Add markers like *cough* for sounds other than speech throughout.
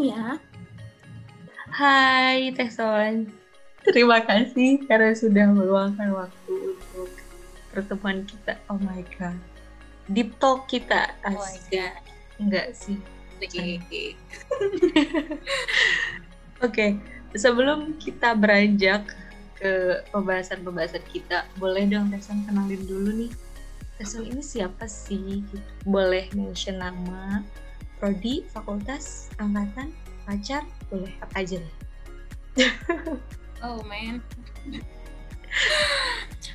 Sonia. Hai, Teson. Terima kasih karena sudah meluangkan waktu untuk pertemuan kita. Oh my god. Deep talk kita. Oh my god. Enggak sih. Oke. *laughs* Oke, sebelum kita beranjak ke pembahasan-pembahasan kita, boleh dong Teson kenalin dulu nih. Teson ini siapa sih? Boleh mention nama, prodi, fakultas, angkatan, pacar, boleh apa aja nih. *laughs* oh man. *laughs*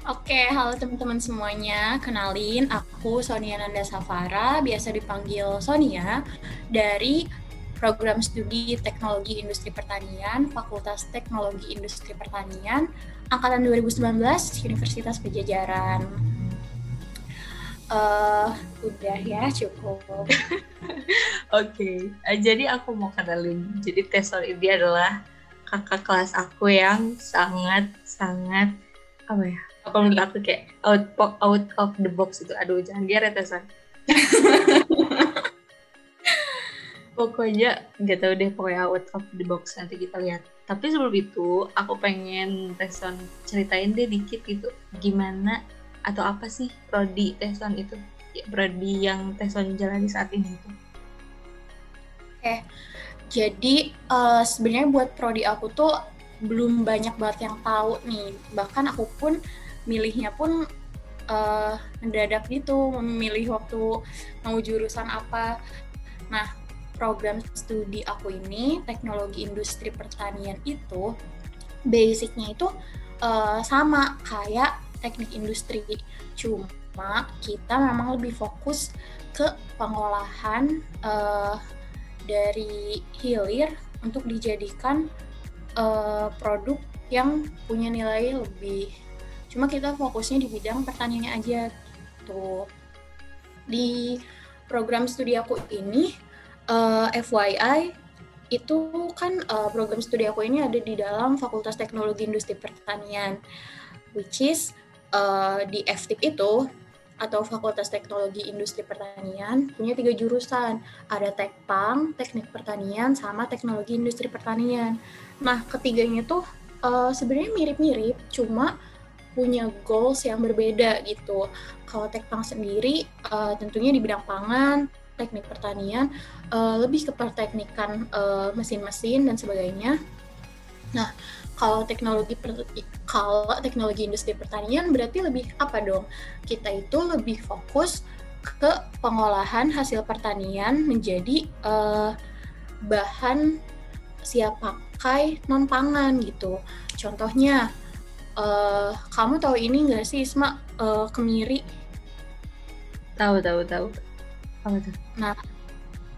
Oke, halo teman-teman semuanya. Kenalin, aku Sonia Nanda Safara, biasa dipanggil Sonia, dari program studi Teknologi Industri Pertanian, Fakultas Teknologi Industri Pertanian, Angkatan 2019, Universitas Pajajaran. Uh, udah ya, cukup. *laughs* Oke, okay. uh, jadi aku mau kenalin. Jadi Tesol ini adalah kakak kelas aku yang sangat sangat apa ya apa menurut aku kayak out out of the box itu aduh jangan geret ya san *laughs* pokoknya nggak tahu deh pokoknya out of the box nanti kita lihat tapi sebelum itu aku pengen Teson ceritain deh dikit gitu gimana atau apa sih prodi Teson itu? Ya, prodi yang Teson jalani saat ini itu. Oke jadi uh, sebenarnya buat prodi aku tuh belum banyak banget yang tahu nih. Bahkan aku pun milihnya pun uh, mendadak gitu memilih waktu mau jurusan apa. Nah program studi aku ini teknologi industri pertanian itu basicnya itu uh, sama kayak teknik industri. Cuma kita memang lebih fokus ke pengolahan uh, dari hilir untuk dijadikan uh, produk yang punya nilai lebih. Cuma kita fokusnya di bidang pertaniannya aja tuh di program studi aku ini uh, eh, FYI itu kan uh, program studi aku ini ada di dalam Fakultas Teknologi Industri Pertanian which is uh, di FTIP itu atau Fakultas Teknologi Industri Pertanian punya tiga jurusan ada Tekpang, Teknik Pertanian, sama Teknologi Industri Pertanian. Nah ketiganya tuh uh, sebenarnya mirip-mirip, cuma punya goals yang berbeda gitu. Kalau Tekpang sendiri uh, tentunya di bidang pangan, teknik pertanian, uh, lebih ke perteknikan mesin-mesin dan sebagainya. Nah, kalau teknologi kalau teknologi industri pertanian berarti lebih apa dong? Kita itu lebih fokus ke pengolahan hasil pertanian menjadi uh, bahan siap pakai non pangan gitu. Contohnya uh, kamu tahu ini nggak sih Isma uh, kemiri? Tahu tahu tahu. Apa tuh? Nah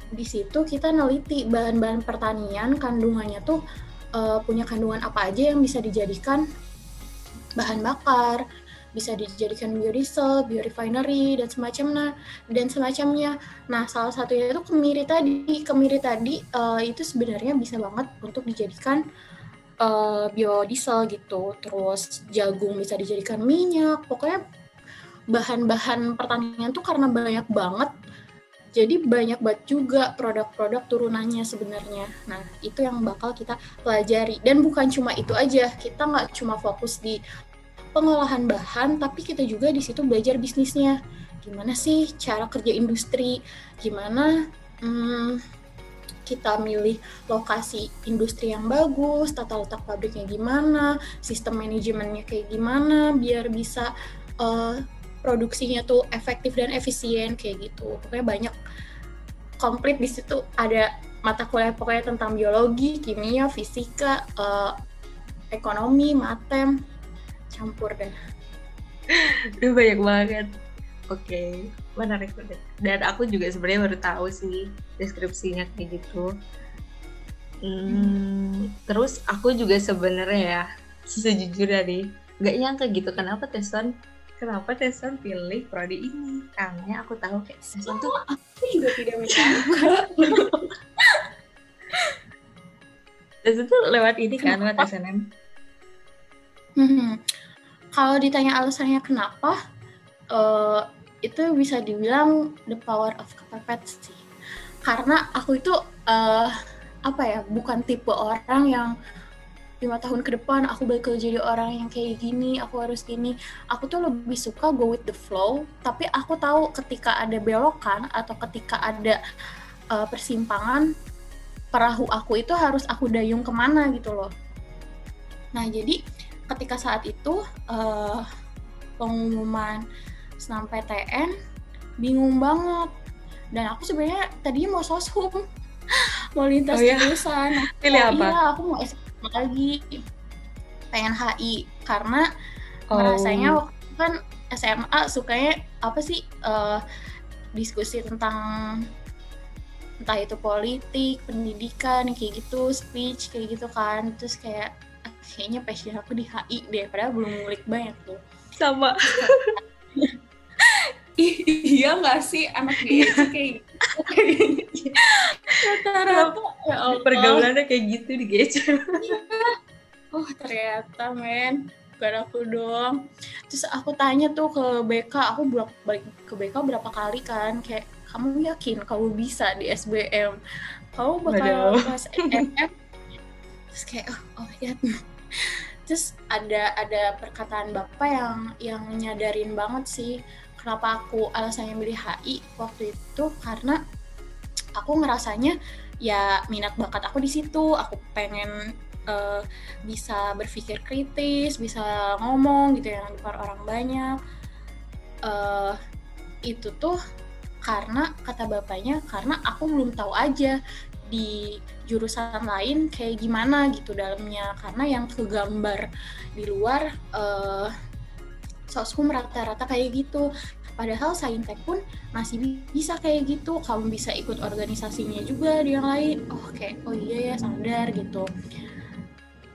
di situ kita neliti bahan-bahan pertanian kandungannya tuh uh, punya kandungan apa aja yang bisa dijadikan bahan bakar, bisa dijadikan biodiesel, biorefinery dan semacamnya dan semacamnya. Nah, salah satunya itu kemiri tadi. Kemiri tadi uh, itu sebenarnya bisa banget untuk dijadikan uh, biodiesel gitu. Terus jagung bisa dijadikan minyak. Pokoknya bahan-bahan pertanian tuh karena banyak banget. Jadi banyak banget juga produk-produk turunannya sebenarnya. Nah, itu yang bakal kita pelajari. Dan bukan cuma itu aja, kita nggak cuma fokus di pengolahan bahan, tapi kita juga di situ belajar bisnisnya. Gimana sih cara kerja industri? Gimana hmm, kita milih lokasi industri yang bagus, tata letak pabriknya gimana, sistem manajemennya kayak gimana, biar bisa uh, produksinya tuh efektif dan efisien kayak gitu. Pokoknya banyak komplit di situ ada mata kuliah pokoknya tentang biologi, kimia, fisika, uh, ekonomi, matem, campur deh. *laughs* Udah banyak banget. Oke, okay. menarik banget. Dan aku juga sebenarnya baru tahu sih deskripsinya kayak gitu. Hmm, hmm. Terus aku juga sebenarnya ya sejujurnya nih nggak nyangka gitu kenapa Teson kenapa Teson pilih prodi ini? Karena aku tahu kayak Teson tuh aku juga tidak menyangka. *laughs* Teson tuh lewat ini kan lewat SNM hmm. kalau ditanya alasannya kenapa uh, itu bisa dibilang the power of kepepet sih. Karena aku itu uh, apa ya bukan tipe orang yang lima tahun ke depan aku bakal jadi orang yang kayak gini aku harus gini aku tuh lebih suka go with the flow tapi aku tahu ketika ada belokan atau ketika ada uh, persimpangan perahu aku itu harus aku dayung ke mana gitu loh. Nah jadi ketika saat itu uh, pengumuman senam PTN bingung banget. Dan aku sebenarnya tadinya mau soshum *laughs* mau lintas oh, iya? jurusan. Pilih apa? iya aku mau lagi pengen HI karena oh. merasanya waktu kan SMA sukanya apa sih uh, diskusi tentang entah itu politik, pendidikan kayak gitu, speech kayak gitu kan. Terus kayak ah, kayaknya passion aku di HI deh, padahal belum ngulik banyak tuh. Sama. *laughs* iya nggak sih? Anak *laughs* dia kayak gitu. Rata-rata ya pergaulannya kayak gitu di GC oh ternyata men. Bukan aku doang. Terus aku tanya tuh ke BK aku bolak balik ke BK berapa kali kan? Kayak kamu yakin kamu bisa di SBM kamu bakal pas MM terus kayak oh, oh ya terus ada ada perkataan bapak yang yang nyadarin banget sih kenapa aku alasannya milih HI waktu itu karena aku ngerasanya ya minat bakat aku di situ. Aku pengen uh, bisa berpikir kritis bisa ngomong gitu ya depan orang banyak. Uh, itu tuh karena kata bapaknya karena aku belum tahu aja di jurusan lain kayak gimana gitu dalamnya. Karena yang kegambar di luar uh, soshum rata-rata kayak gitu. Padahal saintek pun masih bisa kayak gitu. Kamu bisa ikut organisasinya juga di yang lain. Oh kayak oh iya ya sadar gitu.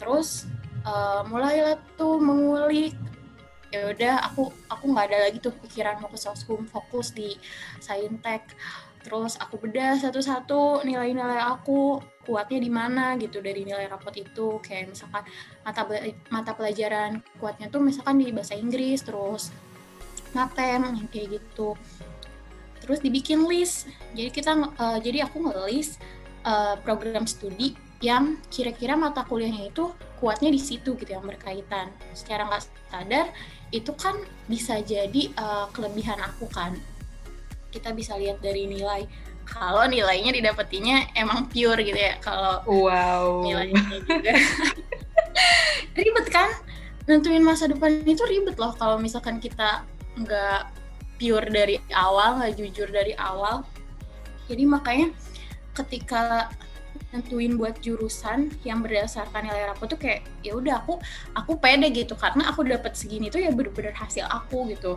Terus uh, mulailah tuh mengulik. Ya udah aku aku nggak ada lagi tuh pikiran mau ke soshum fokus di saintek. Terus aku bedah satu-satu nilai-nilai aku kuatnya di mana gitu dari nilai rapot itu. Kayak misalkan mata mata pelajaran kuatnya tuh misalkan di bahasa Inggris terus yang kayak gitu. Terus dibikin list. Jadi kita uh, jadi aku ngelis uh, program studi yang kira-kira mata kuliahnya itu kuatnya di situ gitu yang berkaitan. Secara nggak sadar itu kan bisa jadi uh, kelebihan aku kan. Kita bisa lihat dari nilai. Kalau nilainya didapetinya emang pure gitu ya kalau wow. nilainya juga *laughs* *laughs* ribet kan? Nentuin masa depan itu ribet loh kalau misalkan kita nggak pure dari awal nggak jujur dari awal. Jadi makanya ketika nentuin buat jurusan yang berdasarkan nilai rapot tuh kayak ya udah aku aku pede gitu. Karena aku dapat segini tuh ya bener-bener hasil aku gitu.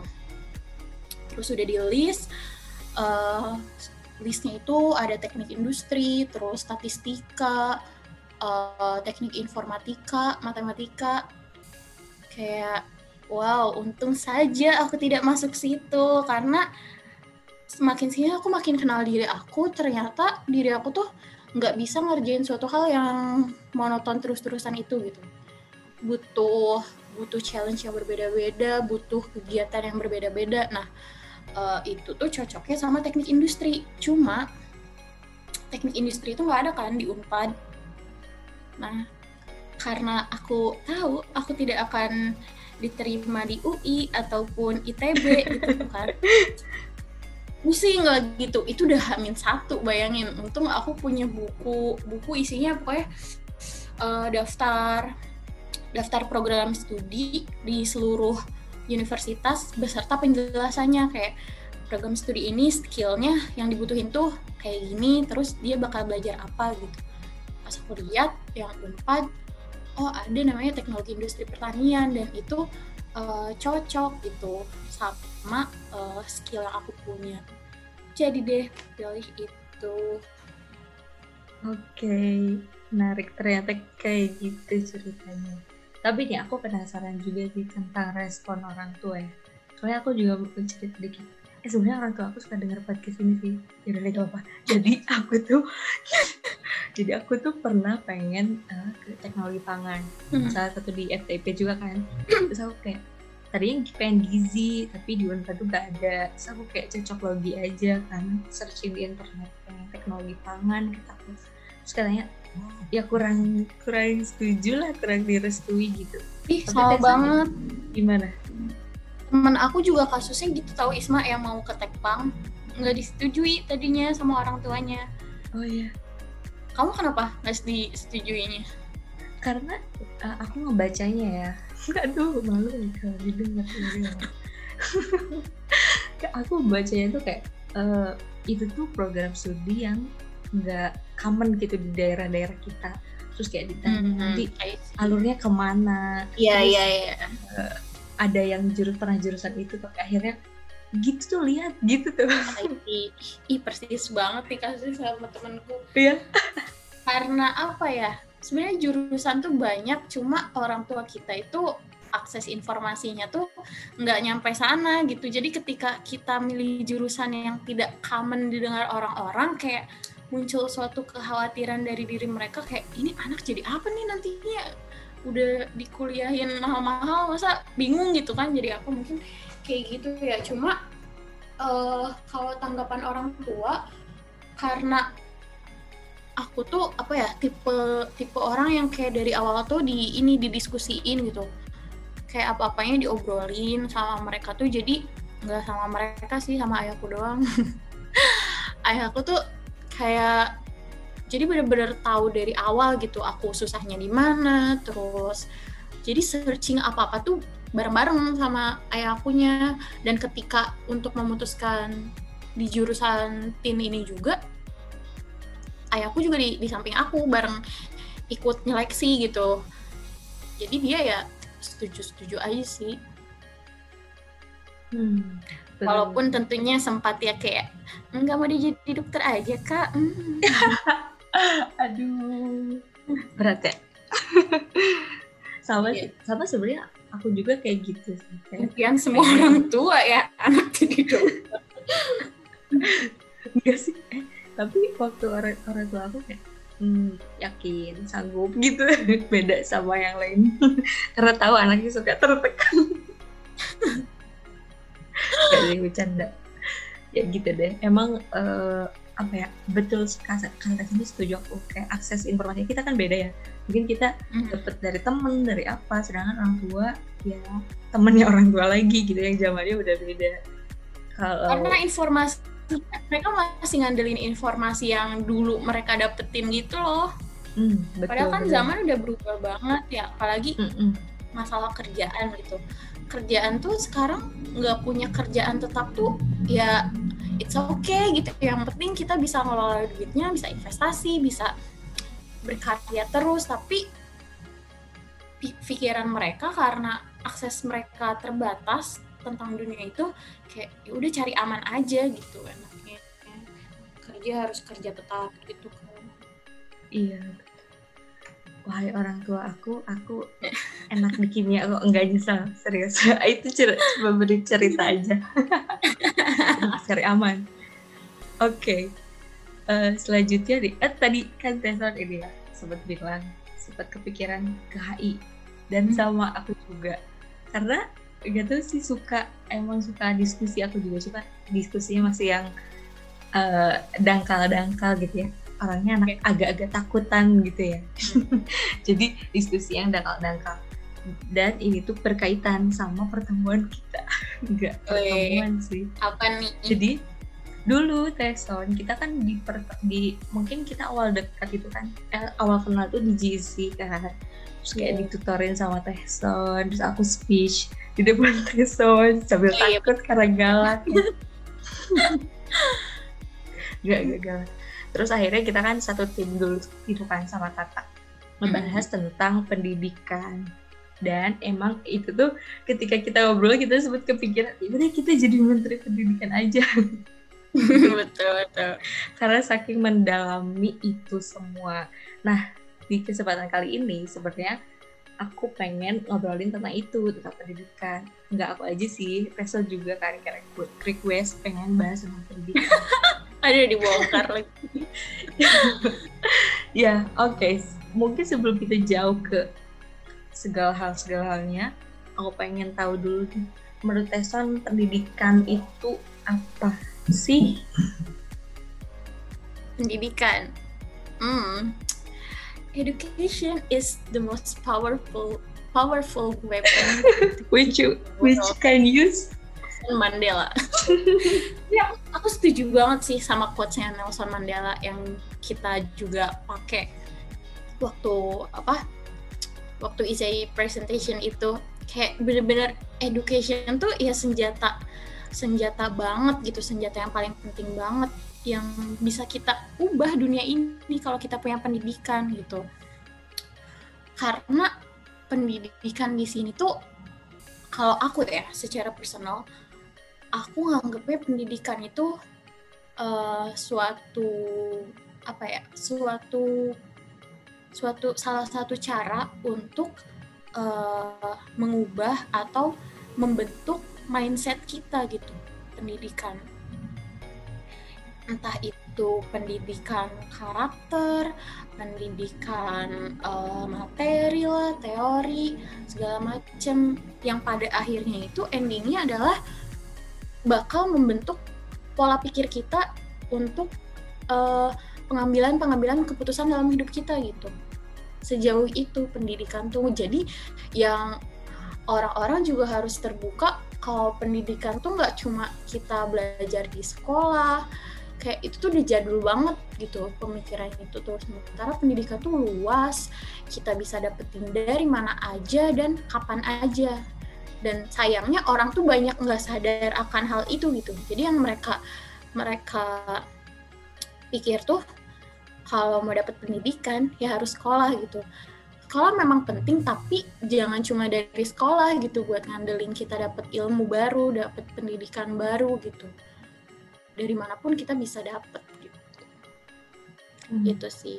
Terus udah di list uh, listnya itu ada teknik industri, terus statistika, uh, teknik informatika, matematika. Kayak wow, untung saja aku tidak masuk situ karena semakin sini aku makin kenal diri aku, ternyata diri aku tuh nggak bisa ngerjain suatu hal yang monoton terus-terusan itu gitu. Butuh butuh challenge yang berbeda-beda, butuh kegiatan yang berbeda-beda. Nah, uh, itu tuh cocoknya sama teknik industri. Cuma teknik industri itu nggak ada kan di Unpad. Nah, karena aku tahu aku tidak akan diterima di UI ataupun ITB gitu kan. *laughs* Pusing lah gitu. Itu udah hamin satu bayangin. Untung aku punya buku, buku isinya pokoknya uh, daftar daftar program studi di seluruh universitas beserta penjelasannya kayak program studi ini skillnya yang dibutuhin tuh kayak gini terus dia bakal belajar apa gitu pas aku lihat yang unpad oh ada namanya teknologi industri pertanian dan itu uh, cocok gitu sama uh, skill yang aku punya. Jadi deh pilih itu. Oke okay. menarik. Ternyata kayak gitu ceritanya. Tapi nih aku penasaran juga sih tentang respon orang tua ya. Soalnya aku juga mau cerita dikit eh sebenarnya orang tua aku suka denger podcast ini sih. Ya udah apa jadi aku tuh *laughs* jadi aku tuh pernah pengen uh, ke teknologi pangan. Hmm. salah satu di FTP juga kan. *clears throat* Terus aku kayak tadinya pengen gizi tapi di Unpad tuh gak ada. Terus aku kayak cocok logi aja kan searching di internet yang teknologi pangan kata aku terus katanya ya kurang kurang setuju lah kurang direstui gitu. Ih sama banget. gimana temen aku juga kasusnya gitu tahu Isma yang mau ke Tekpang nggak disetujui tadinya sama orang tuanya. Oh iya. Kamu kenapa nggak disetujuinya? Karena uh, aku ngebacanya ya. *laughs* Aduh malu nih kalau didengar *laughs* aku bacanya tuh kayak uh, itu tuh program studi yang nggak common gitu di daerah-daerah kita. Terus kayak ditanya Hmm, nanti alurnya ke mana. Iya iya iya. Ada yang jurus pernah jurusan itu tapi akhirnya gitu tuh lihat gitu tuh. *laughs* Ih persis banget nih kasusnya sama temenku. Iya. Karena apa ya? Sebenarnya jurusan tuh banyak, cuma orang tua kita itu akses informasinya tuh nggak nyampe sana gitu. Jadi ketika kita milih jurusan yang tidak common didengar orang-orang, kayak muncul suatu kekhawatiran dari diri mereka kayak ini anak jadi apa nih nantinya udah dikuliahin mahal-mahal masa bingung gitu kan? Jadi aku mungkin kayak gitu ya. Cuma eh kalau tanggapan orang tua karena aku tuh apa ya tipe tipe orang yang kayak dari awal tuh di ini didiskusiin gitu. Kayak apa-apanya diobrolin sama mereka tuh jadi nggak sama mereka sih sama ayahku doang. *laughs* Ayahku tuh kayak jadi bener-bener tahu dari awal gitu aku susahnya di mana terus jadi searching apa-apa tuh bareng-bareng sama ayahkunya dan ketika untuk memutuskan di jurusan tin ini juga ayahku juga di, di samping aku bareng ikut nyeleksi gitu. Jadi dia ya setuju-setuju aja sih. Hmm, walaupun tentunya sempat ya kayak nggak mau jadi dokter aja kak. Hmm. *laughs* *laughs* aduh. Berat ya? *laughs* Sama Iya. sama sebenarnya aku juga kayak gitu sih. Kayak Impian semua orang tua ya anak jadi dokter. Enggak *laughs* sih. Eh, tapi waktu orang orang tua aku kayak hmm, yakin sanggup gitu. Beda sama yang lain. Karena tahu anaknya suka tertekan. Gak ada yang bercanda. Ya gitu deh. Emang eh, apa ya betul kata ini setuju aku kayak akses informasi kita kan beda ya mungkin kita Hmm. dapat dari temen dari apa sedangkan orang tua ya temennya *laughs* orang tua lagi gitu yang zamannya udah beda kalau karena informasi mereka masih ngandelin informasi yang dulu mereka dapetin gitu loh hmm, betul, padahal kan betul. zaman udah berubah banget ya apalagi Mm-mm. masalah kerjaan gitu kerjaan tuh sekarang nggak punya kerjaan tetap tuh ya it's okay gitu yang penting kita bisa ngelola duitnya bisa investasi bisa berkarya terus tapi pi- pikiran mereka karena akses mereka terbatas tentang dunia itu kayak ya udah cari aman aja gitu enaknya kerja harus kerja tetap gitu kan Iya. Wahai orang tua aku, aku enak di kimia kok enggak nyesel, serius. *laughs* Itu cer- cuma beri cerita aja. *laughs* *laughs* Cari aman. Oke. Eh, selanjutnya nih, eh, tadi kan Tesor ini ya sempat bilang sempat kepikiran ke HI dan Hmm. sama aku juga. Karena gak tahu sih suka emang suka diskusi aku juga suka diskusinya masih yang eh, dangkal-dangkal gitu ya. Orangnya anak agak-agak takutan gitu ya. *laughs* Jadi diskusi yang dangkal-dangkal dan ini tuh berkaitan sama pertemuan kita. *laughs* Enggak pertemuan sih. Apa nih? Jadi dulu Teson kita kan di, di mungkin kita awal dekat itu kan. Eh, awal kenal tuh di GC kan. Terus kayak Iya. ditutorin sama Teson terus aku speech di depan *laughs* Teson sambil Oh, iya. takut karena galak. *laughs* Gak gak galak. Terus akhirnya kita kan satu tim dulu gitu kan sama Tata. Ngebahas tentang pendidikan dan emang itu tuh ketika kita ngobrol kita sempat kepikiran ya udah kita jadi menteri pendidikan aja *laughs* betul betul karena saking mendalami itu semua. Nah, di kesempatan kali ini sebenarnya aku pengen ngobrolin tentang itu, tentang pendidikan. Enggak aku aja sih, Reso juga kan request pengen bahas tentang pendidikan. *laughs* ada dibongkar lagi *laughs* ya, oke. Mungkin sebelum kita jauh ke segala hal segala halnya, aku pengen tahu dulu nih. Menurut Teson pendidikan itu apa sih? Pendidikan. Hmm. Education is the most powerful powerful weapon *laughs* which you which can use Mandela. *laughs* ya, aku setuju banget sih sama quotes-nya Nelson Mandela yang kita juga pakai waktu apa? Waktu isai presentation itu kayak bener-bener education tuh ya senjata senjata banget gitu, senjata yang paling penting banget yang bisa kita ubah dunia ini kalau kita punya pendidikan gitu. Karena pendidikan di sini tuh kalau aku ya secara personal aku nganggepnya pendidikan itu uh, suatu apa ya suatu suatu salah satu cara untuk uh, mengubah atau membentuk mindset kita gitu pendidikan entah itu pendidikan karakter, pendidikan uh, materi lah, teori, segala macam yang pada akhirnya itu endingnya adalah bakal membentuk pola pikir kita untuk uh, pengambilan-pengambilan keputusan dalam hidup kita gitu. Sejauh itu pendidikan tuh. Jadi yang orang-orang juga harus terbuka kalau pendidikan tuh nggak cuma kita belajar di sekolah, kayak itu tuh udah jadul banget gitu pemikiran itu tuh. Sementara pendidikan tuh luas kita bisa dapetin dari mana aja dan kapan aja. Dan sayangnya orang tuh banyak nggak sadar akan hal itu gitu. Jadi yang mereka mereka pikir tuh kalau mau dapat pendidikan ya harus sekolah gitu. Sekolah memang penting tapi jangan cuma dari sekolah gitu buat ngandelin kita dapat ilmu baru dapat pendidikan baru gitu. Dari mana pun kita bisa dapat gitu. Hmm. itu sih.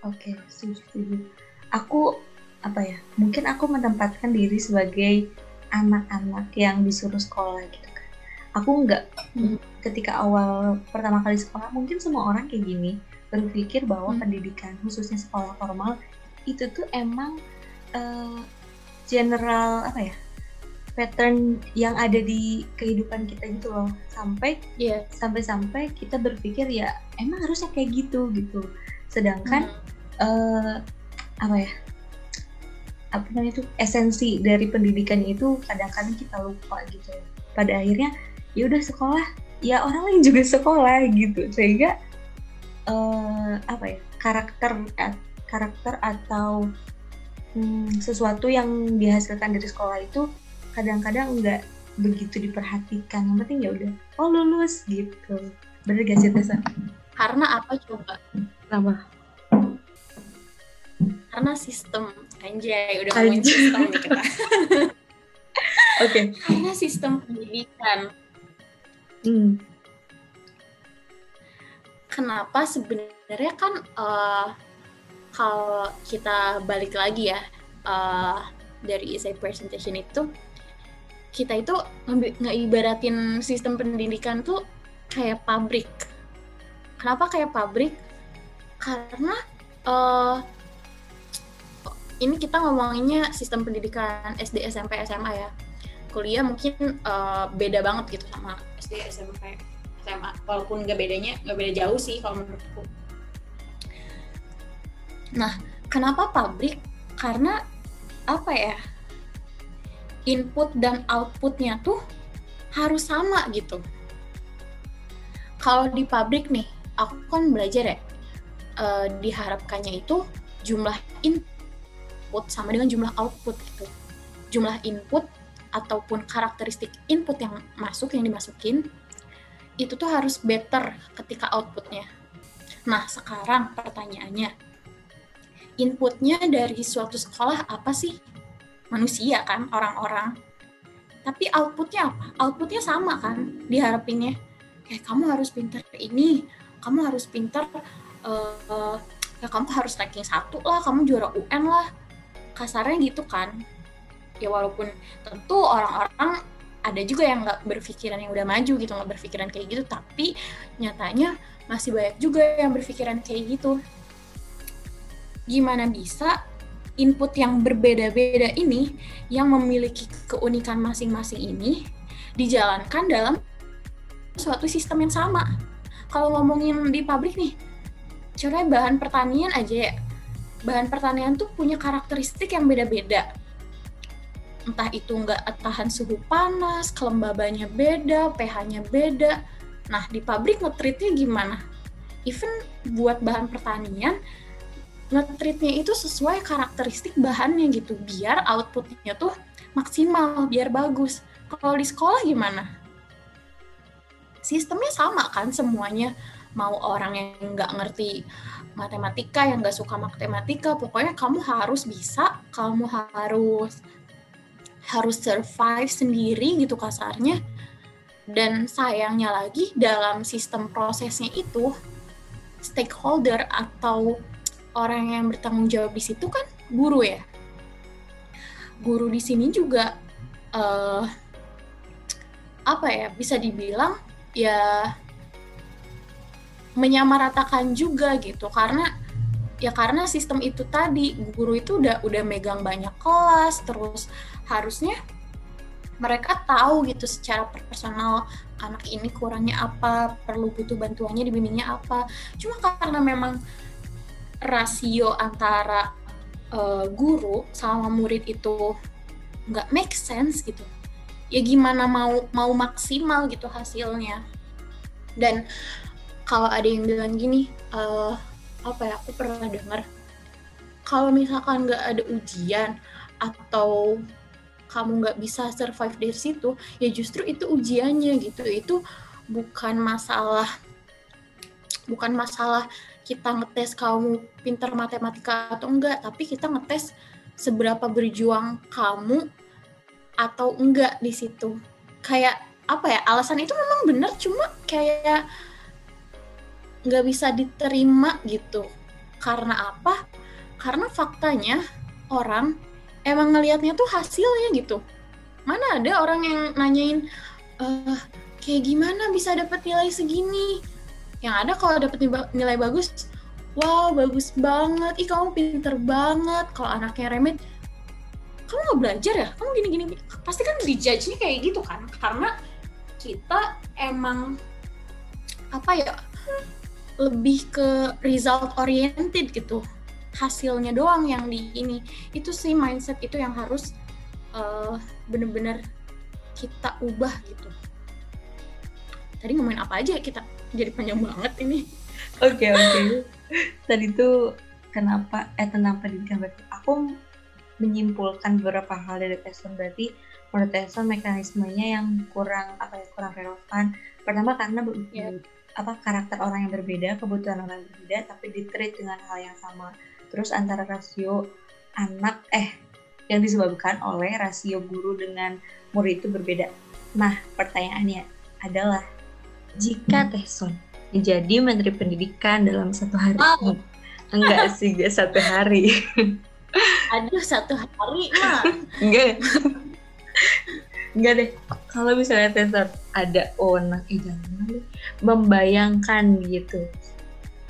Oke okay, setuju. Aku apa ya mungkin aku menempatkan diri sebagai anak-anak yang disuruh sekolah gitu kan. Aku nggak hmm. ketika awal pertama kali sekolah mungkin semua orang kayak gini berpikir bahwa hmm. pendidikan khususnya sekolah formal itu tuh emang uh, general apa ya pattern yang ada di kehidupan kita gitu loh sampai yeah. sampai-sampai kita berpikir ya emang harusnya kayak gitu gitu sedangkan hmm. uh, apa ya apa namanya itu esensi dari pendidikan itu kadang-kadang kita lupa gitu pada akhirnya ya udah sekolah ya orang lain juga sekolah gitu sehingga uh, apa ya karakter karakter atau hmm, sesuatu yang dihasilkan dari sekolah itu kadang-kadang nggak begitu diperhatikan yang penting ya udah oh lulus gitu bener gak sih Tessa? karena apa coba? apa? karena sistem anjay udah ngomongin sistem nih kita *laughs* oke okay. karena sistem pendidikan hmm. Kenapa sebenarnya kan uh, kalau kita balik lagi ya uh, dari essay presentation itu kita itu nggak ibaratin sistem pendidikan tuh kayak pabrik. Kenapa kayak pabrik? Karena uh, ini kita ngomonginnya sistem pendidikan SD, SMP, SMA ya. Kuliah mungkin uh, beda banget gitu sama SD, SMP, SMA. Walaupun nggak bedanya, nggak beda jauh sih kalau menurutku. Nah, kenapa pabrik? Karena apa ya? input dan outputnya tuh harus sama gitu. Kalau di pabrik nih, aku kan belajar ya, uh, diharapkannya itu jumlah input sama dengan jumlah output gitu. Jumlah input ataupun karakteristik input yang masuk, yang dimasukin, itu tuh harus better ketika outputnya. Nah, sekarang pertanyaannya, inputnya dari suatu sekolah apa sih? manusia kan orang-orang. Tapi outputnya apa? Outputnya sama kan diharapinnya. Kayak kamu harus pinter ini kamu harus pinter uh, ya kamu harus ranking satu lah kamu juara UN lah. Kasarnya gitu kan. Ya walaupun tentu orang-orang ada juga yang nggak berpikiran yang udah maju gitu nggak berpikiran kayak gitu tapi nyatanya masih banyak juga yang berpikiran kayak gitu gimana bisa input yang berbeda-beda ini yang memiliki keunikan masing-masing ini dijalankan dalam suatu sistem yang sama. Kalau ngomongin di pabrik nih, contohnya bahan pertanian aja ya. Bahan pertanian tuh punya karakteristik yang beda-beda. Entah itu nggak tahan suhu panas, kelembabannya beda, pH-nya beda. Nah, di pabrik ngetritnya gimana? Even buat bahan pertanian, ngetritnya itu sesuai karakteristik bahannya gitu biar outputnya tuh maksimal biar bagus kalau di sekolah gimana sistemnya sama kan semuanya mau orang yang nggak ngerti matematika yang nggak suka matematika pokoknya kamu harus bisa kamu harus harus survive sendiri gitu kasarnya dan sayangnya lagi dalam sistem prosesnya itu stakeholder atau orang yang bertanggung jawab di situ kan guru ya. Guru di sini juga uh, apa ya bisa dibilang ya menyamaratakan juga gitu karena ya karena sistem itu tadi guru itu udah udah megang banyak kelas terus harusnya mereka tahu gitu secara personal anak ini kurangnya apa perlu butuh bantuannya dibimbingnya apa. Cuma karena memang rasio antara uh, guru sama murid itu nggak make sense gitu. Ya gimana mau mau maksimal gitu hasilnya. Dan kalau ada yang bilang gini uh, apa ya aku pernah dengar kalau misalkan nggak ada ujian atau kamu nggak bisa survive dari situ ya justru itu ujiannya gitu itu bukan masalah bukan masalah kita ngetes kamu pinter matematika atau enggak, tapi kita ngetes seberapa berjuang kamu atau enggak di situ. Kayak apa ya? Alasan itu memang benar, cuma kayak nggak bisa diterima gitu. Karena apa? Karena faktanya orang emang ngelihatnya tuh hasilnya gitu. Mana ada orang yang nanyain, e, kayak gimana bisa dapat nilai segini? yang ada kalau dapet nilai bagus wow bagus banget. Ih kamu pinter banget. Kalau anaknya remit kamu nggak belajar ya? Kamu gini gini pasti kan dijudge nya kayak gitu kan. Karena kita emang apa ya lebih ke result oriented gitu hasilnya doang yang di ini. Itu sih mindset itu yang harus uh, bener-bener kita ubah gitu. Tadi ngomongin apa aja kita jadi panjang banget ini. Oke okay, oke. Okay. tadi tuh kenapa eh tentang pendidikan berarti aku menyimpulkan beberapa hal dari Tesson berarti menurut Tesson mekanismenya yang kurang apa ya kurang relevan. Pertama karena yeah. apa karakter orang yang berbeda kebutuhan orang yang berbeda tapi ditreat dengan hal yang sama terus antara rasio anak eh yang disebabkan oleh rasio guru dengan murid itu berbeda nah pertanyaannya adalah jika Tehson menjadi Menteri Pendidikan dalam satu hari. Oh. *laughs* Enggak sih, gak satu hari. *laughs* Aduh, satu hari mah. Enggak. Enggak deh. Kalau misalnya Tesor ada wewenang, eh jangan membayangkan gitu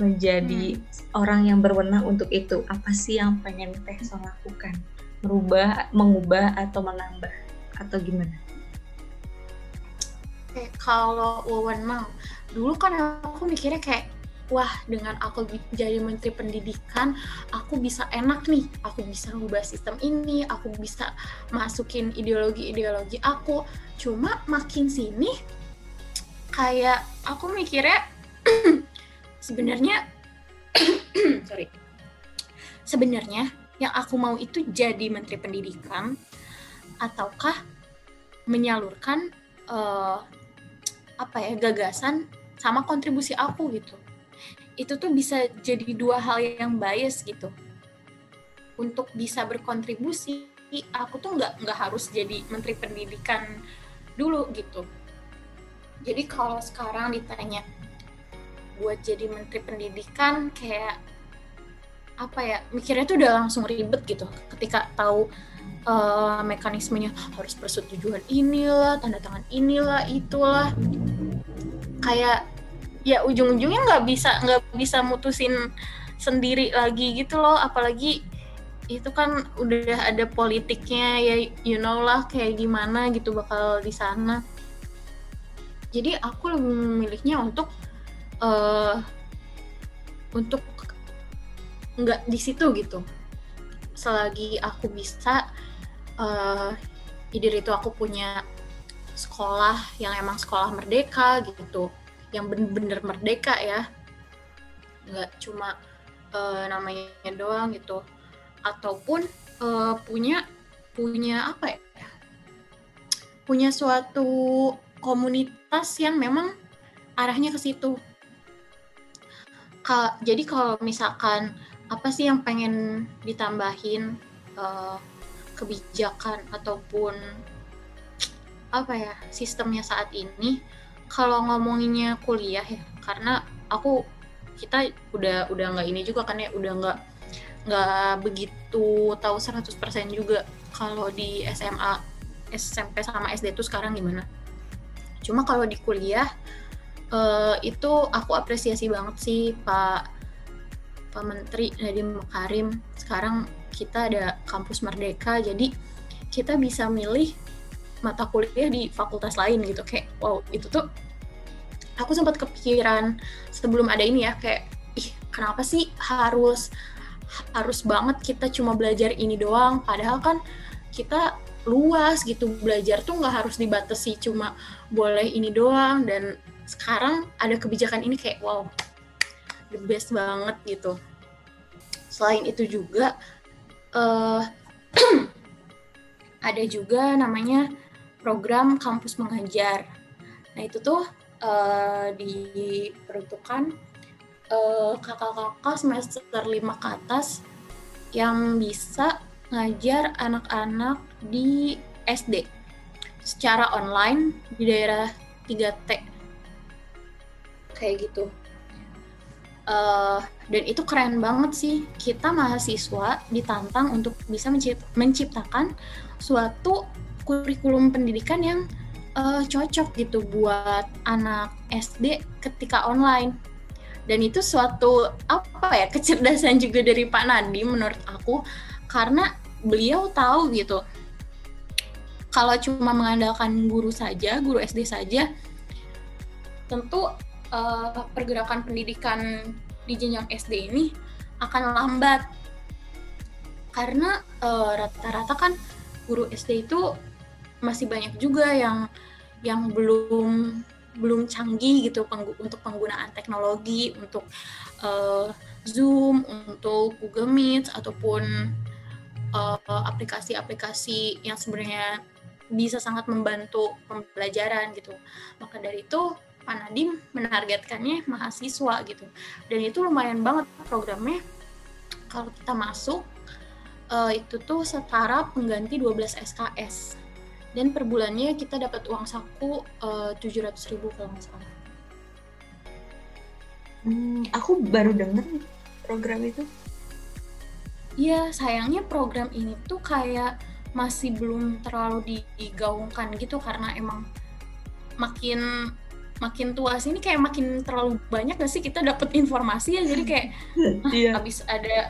menjadi hmm. orang yang berwenang untuk itu. Apa sih yang pengen Tesor lakukan? Merubah, mengubah atau menambah atau gimana? kayak kalau wewenang dulu kan aku mikirnya kayak wah dengan aku jadi menteri pendidikan aku bisa enak nih aku bisa ngubah sistem ini aku bisa masukin ideologi-ideologi aku cuma makin sini kayak aku mikirnya *clears throat* *clears throat* sebenarnya *clears throat* sorry. Sebenarnya yang aku mau itu jadi menteri pendidikan ataukah menyalurkan uh, apa ya gagasan sama kontribusi aku gitu. Itu tuh bisa jadi dua hal yang bias gitu. Untuk bisa berkontribusi aku tuh nggak nggak harus jadi menteri pendidikan dulu gitu. Jadi kalau sekarang ditanya buat jadi menteri pendidikan kayak apa ya mikirnya tuh udah langsung ribet gitu. Ketika tahu uh, mekanismenya harus persetujuan inilah tanda tangan inilah itulah. Kayak ya ujung-ujungnya nggak bisa nggak bisa mutusin sendiri lagi gitu loh. Apalagi itu kan udah ada politiknya ya you know lah kayak gimana gitu bakal di sana. Jadi aku lebih memilihnya untuk uh, untuk nggak di situ gitu. Selagi aku bisa uh, itu aku punya sekolah yang emang sekolah merdeka gitu. Yang bener-bener merdeka ya. Nggak cuma uh, namanya doang gitu. Ataupun uh, punya punya apa ya? Punya suatu komunitas yang memang arahnya ke situ Ka jadi kalau misalkan apa sih yang pengen ditambahin uh, kebijakan ataupun apa ya sistemnya saat ini? Kalau ngomonginnya kuliah ya karena aku kita udah udah nggak ini juga kan ya udah nggak nggak begitu tahu 100% juga kalau di SMA SMP sama SD itu sekarang gimana. Cuma kalau di kuliah uh, itu aku apresiasi banget sih Pak Pak Menteri Nadiem Makarim. Sekarang kita ada kampus merdeka jadi kita bisa milih mata kuliah di fakultas lain gitu. Kayak wow itu tuh aku sempat kepikiran sebelum ada ini ya kayak ih kenapa sih harus harus banget kita cuma belajar ini doang? Padahal kan kita luas gitu belajar tuh nggak harus dibatasi cuma boleh ini doang dan sekarang ada kebijakan ini kayak wow the best banget gitu. Selain itu juga uh, *clears throat* ada juga namanya program kampus mengajar. Nah itu tuh uh, diperuntukkan eh, kakak-kakak semester 5 ke atas yang bisa ngajar anak-anak di SD secara online di daerah 3T kayak gitu. Uh, dan itu keren banget sih. Kita mahasiswa ditantang untuk bisa menciptakan suatu kurikulum pendidikan yang uh, cocok gitu buat anak SD ketika online. Dan itu suatu apa ya kecerdasan *laughs* juga dari Pak Nadi menurut aku. Karena beliau tahu gitu kalau cuma mengandalkan guru saja guru SD saja tentu uh, pergerakan pendidikan di jenjang SD ini akan lambat karena eh, rata-rata uh, kan guru SD itu masih banyak juga yang yang belum belum canggih gitu penggu untuk penggunaan teknologi untuk uh, Zoom, untuk Google Meet ataupun aplikasi-aplikasi uh, yang sebenarnya bisa sangat membantu pembelajaran gitu. Maka dari itu Pak Nadiem menargetkannya mahasiswa gitu. Dan itu lumayan banget programnya kalau kita masuk uh, itu tuh setara pengganti 12 SKS dan per bulannya kita dapat uang saku eh, tujuh ratus ribu kalau nggak salah. Hmm, aku baru denger program itu. Iya, sayangnya program ini tuh kayak masih belum terlalu digaungkan gitu karena emang makin makin tua sini kayak makin terlalu banyak gak sih kita dapat informasi ya jadi kayak *laughs* iya. habis ada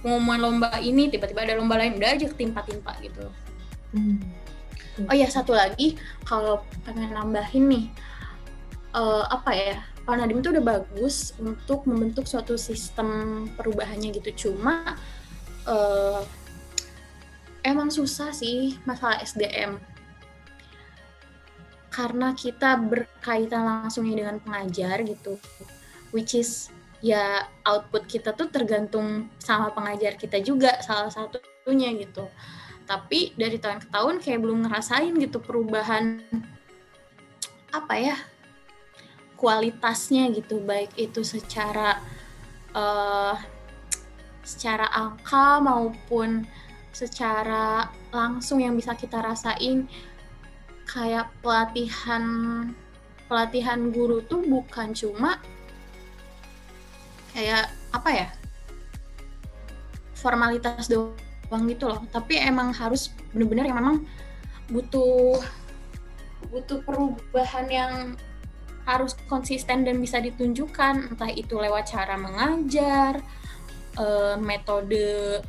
pengumuman lomba ini tiba-tiba ada lomba lain udah aja ketimpa-timpa gitu. Hmm oh ya satu lagi kalau pengen nambahin nih uh, apa ya Pak Nadiem itu udah bagus untuk membentuk suatu sistem perubahannya gitu cuma uh, emang susah sih masalah SDM karena kita berkaitan langsungnya dengan pengajar gitu. Which is ya output kita tuh tergantung sama pengajar kita juga salah satunya gitu. Tapi dari tahun ke tahun kayak belum ngerasain gitu perubahan apa ya kualitasnya gitu. Baik itu secara uh, secara angka maupun secara langsung yang bisa kita rasain kayak pelatihan pelatihan guru tuh bukan cuma kayak apa ya formalitas doang gitu loh. Tapi emang harus bener-bener yang memang butuh butuh perubahan yang harus konsisten dan bisa ditunjukkan. Entah itu lewat cara mengajar uh, metode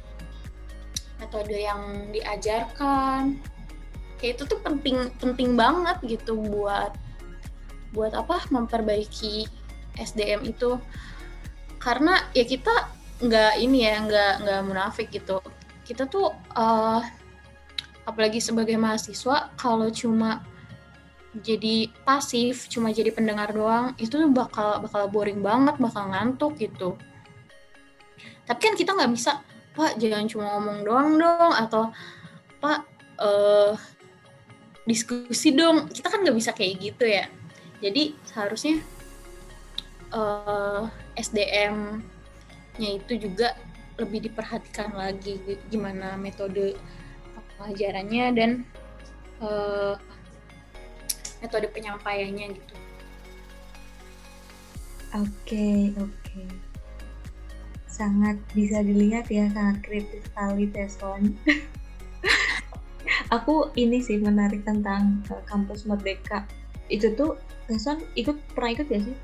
metode yang diajarkan kayak itu tuh penting penting banget gitu buat buat apa memperbaiki SDM itu. Karena ya kita nggak ini ya nggak nggak munafik gitu. Kita tuh uh, apalagi sebagai mahasiswa kalau cuma jadi pasif cuma jadi pendengar doang itu bakal bakal boring banget bakal ngantuk gitu. Tapi kan kita nggak bisa pak jangan cuma ngomong doang dong atau pak uh, diskusi dong kita kan nggak bisa kayak gitu ya jadi seharusnya uh, eh, SDM-nya itu juga lebih diperhatikan lagi gimana metode pengajarannya dan uh, metode penyampaiannya gitu. Oke okay, oke. Okay. Sangat bisa dilihat ya sangat kritis sekali Teson. *laughs* aku ini sih menarik tentang uh, kampus Merdeka. Itu tuh Teson ikut pernah ikut gak sih?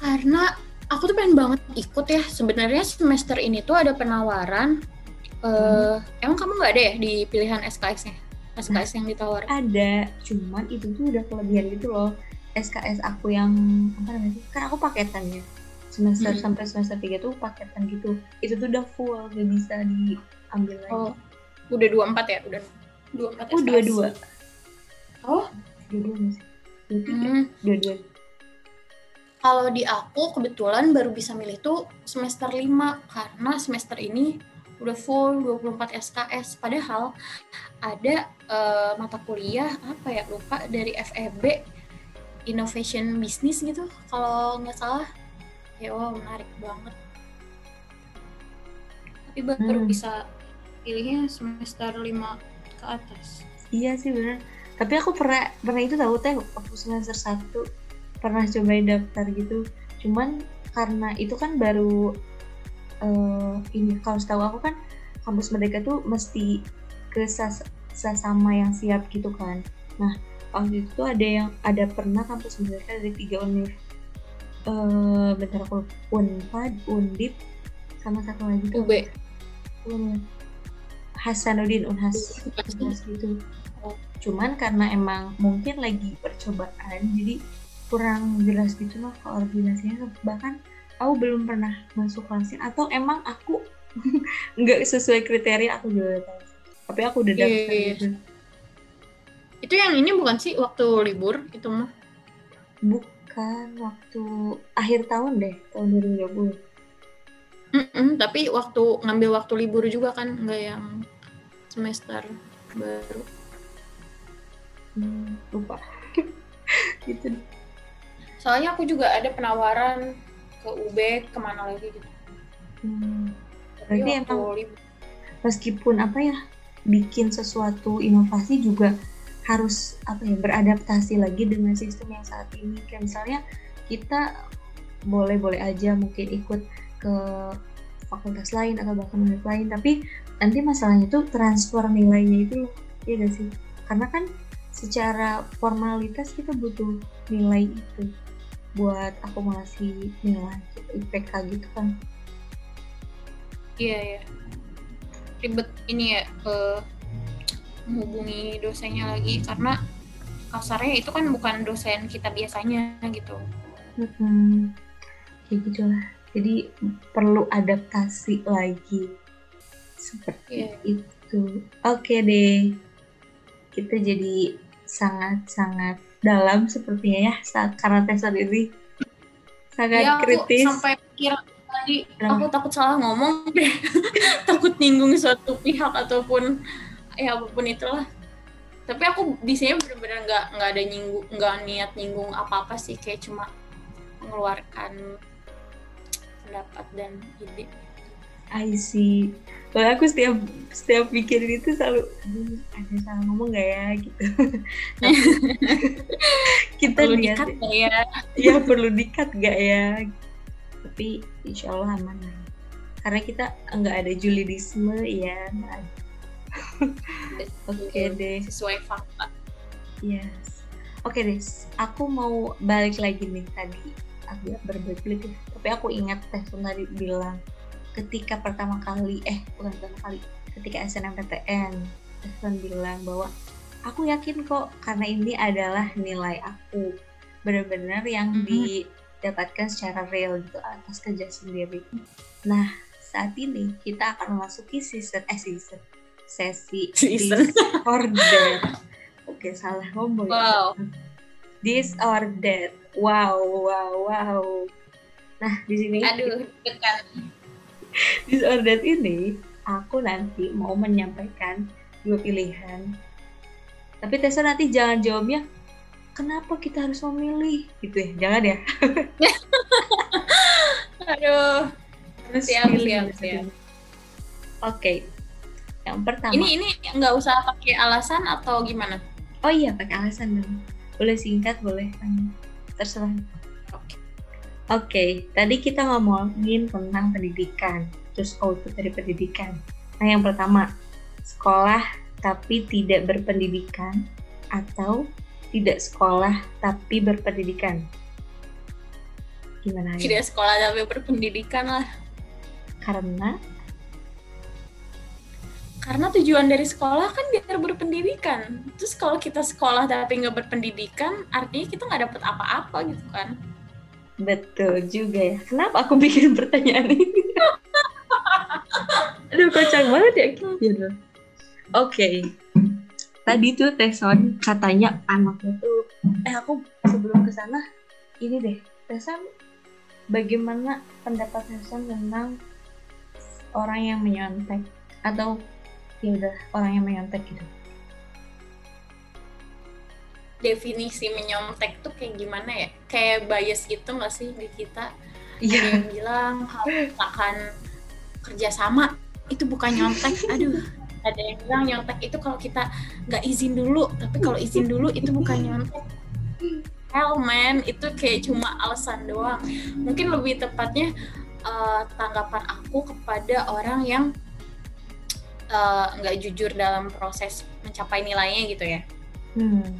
Karena aku tuh pengen banget ikut ya. Sebenarnya semester ini tuh ada penawaran uh, emang kamu nggak ada ya di pilihan SKS-nya SKS nah, yang ditawar ada cuman itu tuh udah kelebihan gitu loh. SKS aku yang apa namanya kan aku paketan ya. Semester hmm. sampai semester 3 tuh paketan gitu. Itu tuh udah full gak bisa diambil lagi. Oh udah dua empat ya? Udah dua empat oh dua dua. oh dua masih hmm. dua dua. Kalau di aku kebetulan baru bisa milih tuh semester lima karena semester ini udah full 24 SKS padahal ada uh, mata kuliah apa ya lupa dari FEB Innovation Business gitu kalau nggak salah. Ya wow menarik banget. Tapi baru hmm. bisa pilihnya semester 5 ke atas. Iya sih benar tapi aku pernah pernah itu tahu teh waktu semester 1 pernah cobain daftar gitu. Cuman karena itu kan baru uh, ini kalau setahu aku kan kampus mereka tuh mesti ke sas sesama yang siap gitu kan. Nah waktu itu tuh ada yang ada pernah kampus mereka dari tiga univ uh, bentar aku unpad undip sama satu lagi tuh UB Hasanuddin Unhas Unhas gitu. Cuman karena emang mungkin lagi percobaan jadi kurang jelas gitu loh koordinasinya. Bahkan aku belum pernah masuk klasin atau emang aku *laughs* nggak sesuai kriteria aku juga tahu. Tapi aku udah daftar yeah, yeah. gitu. Itu yang ini bukan sih waktu libur itu mah? Bukan waktu akhir tahun deh tahun 2020 Mm -mm, tapi waktu ngambil waktu libur juga kan nggak yang semester baru. Hmm, lupa. *laughs* Gitu soalnya aku juga ada penawaran ke UB ke mana lagi gitu. Hmm. berarti emang meskipun apa ya bikin sesuatu inovasi juga harus apa ya beradaptasi lagi dengan sistem yang saat ini. Kayak misalnya kita boleh-boleh aja mungkin ikut ke fakultas lain atau bahkan unit lain tapi nanti masalahnya itu transfer nilainya itu ya gak sih? Karena kan secara formalitas kita butuh nilai itu buat akumulasi nilai IPK gitu kan. Iya ya ribet ini ya uh, menghubungi dosennya lagi. Karena kasarnya itu kan bukan dosen kita biasanya gitu. Hmm, kayak gitulah. Jadi perlu adaptasi lagi seperti yeah. itu. Oke okay deh. Kita jadi sangat-sangat dalam sepertinya ya saat karena tes ini sangat ya, kritis. sampai pikir tadi aku takut salah ngomong deh. *laughs* Takut nyinggung suatu pihak ataupun ya apa pun itulah. Tapi aku di sini benar-benar nggak nggak ada nyinggung nggak niat nyinggung apa apa sih. Kayak cuma mengeluarkan pendapat dan ide. I see. Kalau aku setiap setiap pikirin itu selalu ada salah ngomong gak ya gitu. *laughs* kita perlu lihat dikat gak ya? Iya perlu dikat gak ya? Tapi insya Allah aman lah. Karena kita nggak ada julidisme ya. Oke okay deh. Sesuai fakta. Yes. Oke okay deh. Aku mau balik lagi nih tadi agak berbelit tapi aku ingat teh tadi bilang ketika pertama kali eh bukan pertama kali ketika SNMPTN Teson bilang bahwa aku yakin kok karena ini adalah nilai aku benar-benar yang mm-hmm. didapatkan secara real gitu atas kerja sendiri nah saat ini kita akan memasuki season eh season sesi season order *laughs* oke salah ngomong ya. wow. disorder wow wow wow nah di sini aduh dekat *laughs* disorder ini aku nanti mau menyampaikan dua pilihan. Tapi Tessa nanti jangan jawabnya kenapa kita harus memilih? Gitu ya jangan ya. *laughs* Aduh. Terus siap siap siap. Oke okay. yang pertama. Ini ini nggak usah pakai alasan atau gimana? Oh iya pakai alasan dong. Boleh singkat boleh terserah okay. tadi kita ngomongin tentang pendidikan terus output dari pendidikan. Nah yang pertama sekolah tapi tidak berpendidikan atau tidak sekolah tapi berpendidikan? Gimana ya? tidak sekolah tapi berpendidikan lah. Karena? Karena tujuan dari sekolah kan biar berpendidikan. Terus kalau kita sekolah tapi nggak berpendidikan artinya kita nggak dapet apa-apa gitu kan betul juga ya. Kenapa aku bikin pertanyaan ini? *laughs* Aduh kocak banget ya. Gitu oke. Okay tadi tuh Teson katanya anaknya tuh eh aku sebelum ke sana ini deh. Teson bagaimana pendapat Teson tentang orang yang menyontek? Atau ya udah orang yang menyontek gitu definisi menyontek tuh kayak gimana ya? Kayak bias gitu nggak sih di kita? Yeah. yang bilang akan kerjasama itu bukan nyontek. Aduh ada yang bilang nyontek itu kalau kita nggak izin dulu tapi kalau izin dulu itu bukan nyontek. Hell man itu kayak cuma alasan doang. Mungkin lebih tepatnya uh, tanggapan aku kepada orang yang eh, nggak uh, jujur dalam proses mencapai nilainya gitu ya. Hmm.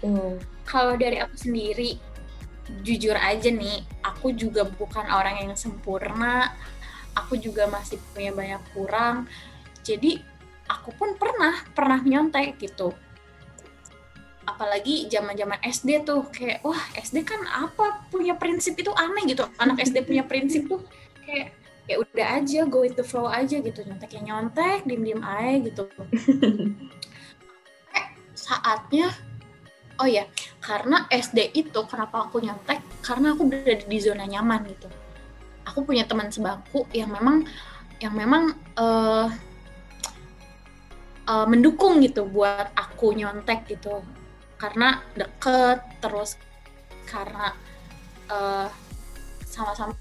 Hmm. kalau dari aku sendiri jujur aja nih aku juga bukan orang yang sempurna. Aku juga masih punya banyak kurang. Jadi aku pun pernah pernah nyontek gitu. Apalagi zaman-zaman SD tuh kayak wah SD kan apa? Punya prinsip itu aneh gitu. Anak SD punya prinsip tuh kayak ya udah aja go with the flow aja gitu. Nyontek ya nyontek diem diem aja gitu. *laughs* Eh, saatnya oh ya karena SD itu kenapa aku nyontek? Karena aku berada di zona nyaman gitu. Aku punya teman sebangku yang memang yang memang uh, uh, mendukung gitu buat aku nyontek gitu. Karena deket terus karena uh, sama-sama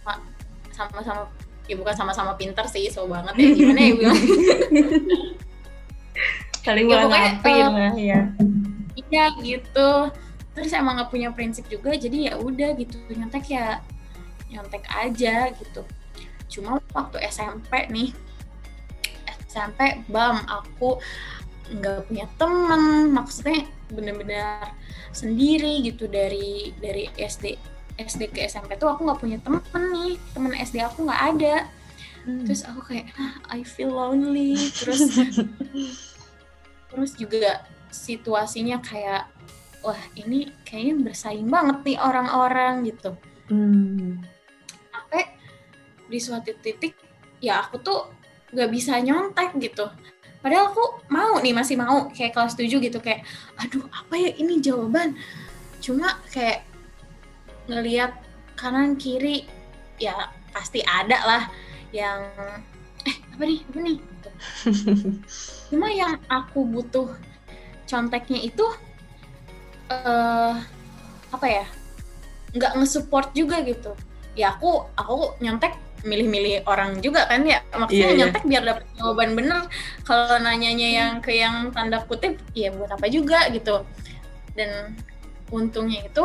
sama-sama ya bukan sama-sama pinter sih so banget ya. Gimana ya bilang *laughs* kali ya, pokoknya, uh, ya iya gitu. Terus emang nggak punya prinsip juga jadi ya udah gitu nyontek ya nyontek aja gitu. Cuma waktu SMP nih sampai bam aku nggak punya temen maksudnya bener-bener sendiri gitu dari dari SD SD ke SMP tuh aku nggak punya temen nih temen SD aku nggak ada. Hmm. terus aku kayak ah, I feel lonely. Terus *laughs* terus juga situasinya kayak wah ini kayaknya bersaing banget nih orang-orang gitu hmm. sampai di suatu titik ya aku tuh nggak bisa nyontek gitu padahal aku mau nih masih mau kayak kelas 7 gitu kayak aduh apa ya ini jawaban cuma kayak ngelihat kanan kiri ya pasti ada lah yang eh apa nih apa nih gitu. *laughs* cuma yang aku butuh conteknya itu uh, apa ya nggak ngesupport juga gitu. Ya aku aku nyontek milih-milih orang juga kan ya. Maksudnya yeah, iya. nyontek yeah. biar dapat jawaban bener. Kalau nanyanya yang ke yang tanda kutip ya buat apa juga gitu. Dan untungnya itu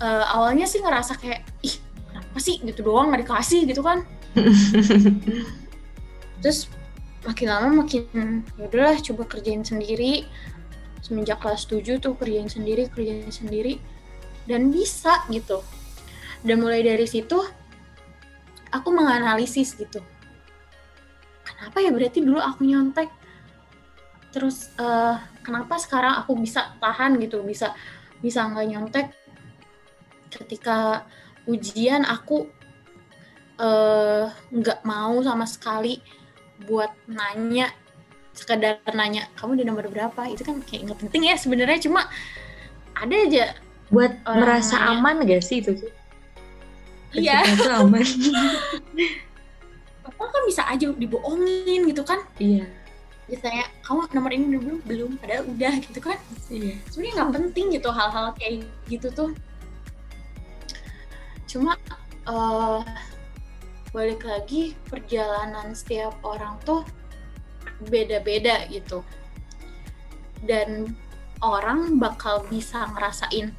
uh, awalnya sih ngerasa kayak ih kenapa sih? gitu doang nggak dikasih gitu kan. *laughs* Terus makin lama makin ya udahlah coba kerjain sendiri. Semenjak kelas 7 tuh kerjain sendiri kerjain sendiri dan bisa gitu. Dan mulai dari situ aku menganalisis gitu. Kenapa ya berarti dulu aku nyontek? Terus uh, kenapa sekarang aku bisa tahan gitu bisa bisa nggak nyontek? Ketika ujian aku eh, nggak uh, mau sama sekali buat nanya sekedar nanya kamu di nomor berapa? Itu kan kayak nggak penting ya sebenarnya cuma ada aja buat merasa nanya. aman gak sih itu? Iya. Aman. *laughs* Apa kan bisa aja dibohongin gitu kan? Iya. Biasanya kamu nomor ini belum belum padahal udah gitu kan? Iya. Sebenarnya nggak penting gitu hal-hal kayak gitu tuh. Cuma uh, balik lagi perjalanan setiap orang tuh beda-beda gitu. Dan orang bakal bisa ngerasain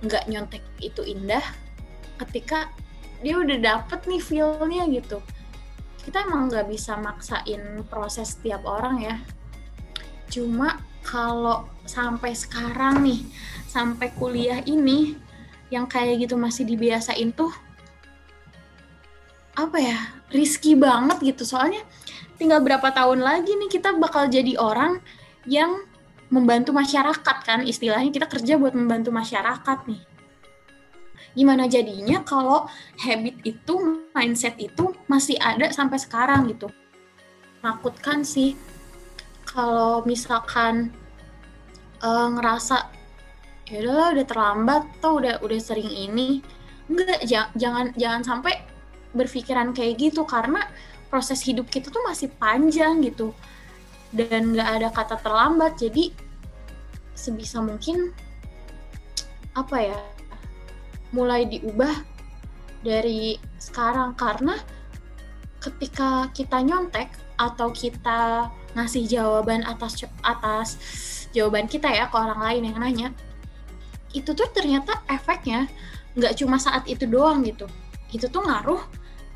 nggak nyontek itu indah ketika dia udah dapet nih feelnya gitu. Kita emang nggak bisa maksain proses setiap orang ya. Cuma kalau sampai sekarang nih sampai kuliah ini yang kayak gitu masih dibiasain tuh apa ya risky banget gitu. Soalnya tinggal berapa tahun lagi nih kita bakal jadi orang yang membantu masyarakat kan. Istilahnya kita kerja buat membantu masyarakat nih. Gimana jadinya kalau habit itu mindset itu masih ada sampai sekarang gitu? Menakutkan sih kalau misalkan uh, ngerasa ya udah terlambat atau udah udah sering ini. Enggak jangan jangan sampai berpikiran kayak gitu karena proses hidup kita tuh masih panjang gitu. Dan nggak ada kata terlambat jadi sebisa mungkin apa ya mulai diubah dari sekarang. Karena ketika kita nyontek atau kita ngasih jawaban atas atas jawaban kita ya ke orang lain yang nanya itu tuh ternyata efeknya nggak cuma saat itu doang gitu. Itu tuh ngaruh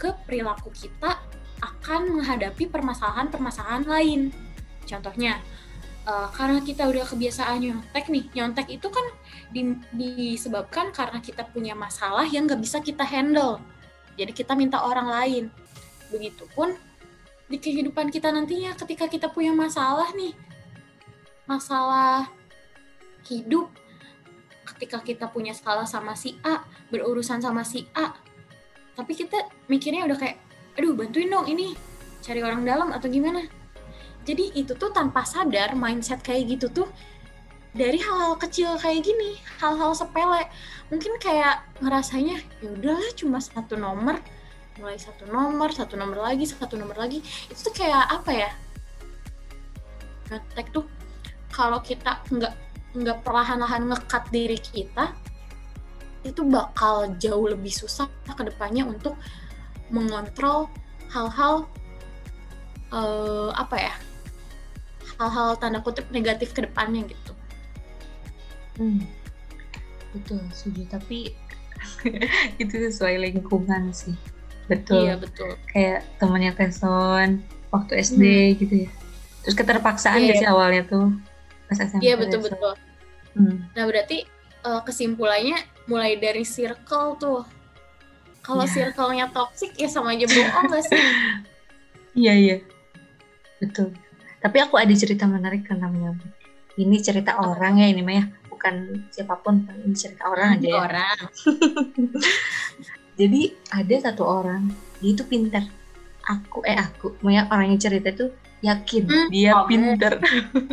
ke perilaku kita akan menghadapi permasalahan-permasalahan lain. Contohnya, uh, karena kita udah kebiasaan nyontek nih, nyontek itu kan di, disebabkan karena kita punya masalah yang nggak bisa kita handle. Jadi kita minta orang lain. Begitupun di kehidupan kita nantinya ketika kita punya masalah nih, masalah hidup, ketika kita punya salah sama si A, berurusan sama si A, tapi kita mikirnya udah kayak aduh bantuin dong ini cari orang dalam atau gimana? Jadi itu tuh tanpa sadar mindset kayak gitu tuh dari hal-hal kecil kayak gini hal-hal sepele mungkin kayak ngerasanya ya udahlah cuma satu nomor mulai satu nomor satu nomor lagi satu nomor lagi. Itu tuh kayak apa ya? Ngetek tuh kalau kita nggak nggak perlahan-lahan ngekat diri kita itu bakal jauh lebih susah ke depannya untuk mengontrol hal-hal uh, apa ya hal-hal tanda kutip negatif ke depannya gitu. Hmm, betul, setuju. Tapi *laughs* itu sesuai lingkungan sih. Betul. Iya betul. Kayak temannya Teson waktu SD hmm. gitu ya. Terus keterpaksaan yeah. sih awalnya tuh pas SMP. Iya betul betul. Hmm. Nah berarti uh, kesimpulannya mulai dari circle tuh kalau yeah. circle-nya toxic ya sama aja bohong gak sih? *laughs* Iya iya. Betul. Tapi aku ada cerita menarik kan namanya. Ini cerita orang ya ini Maya, bukan siapa pun, ini cerita orang aja ya. Orang. *laughs* Jadi ada satu orang, dia itu pintar. Aku eh aku, Maya orang yang cerita itu yakin hmm, dia oh, pintar.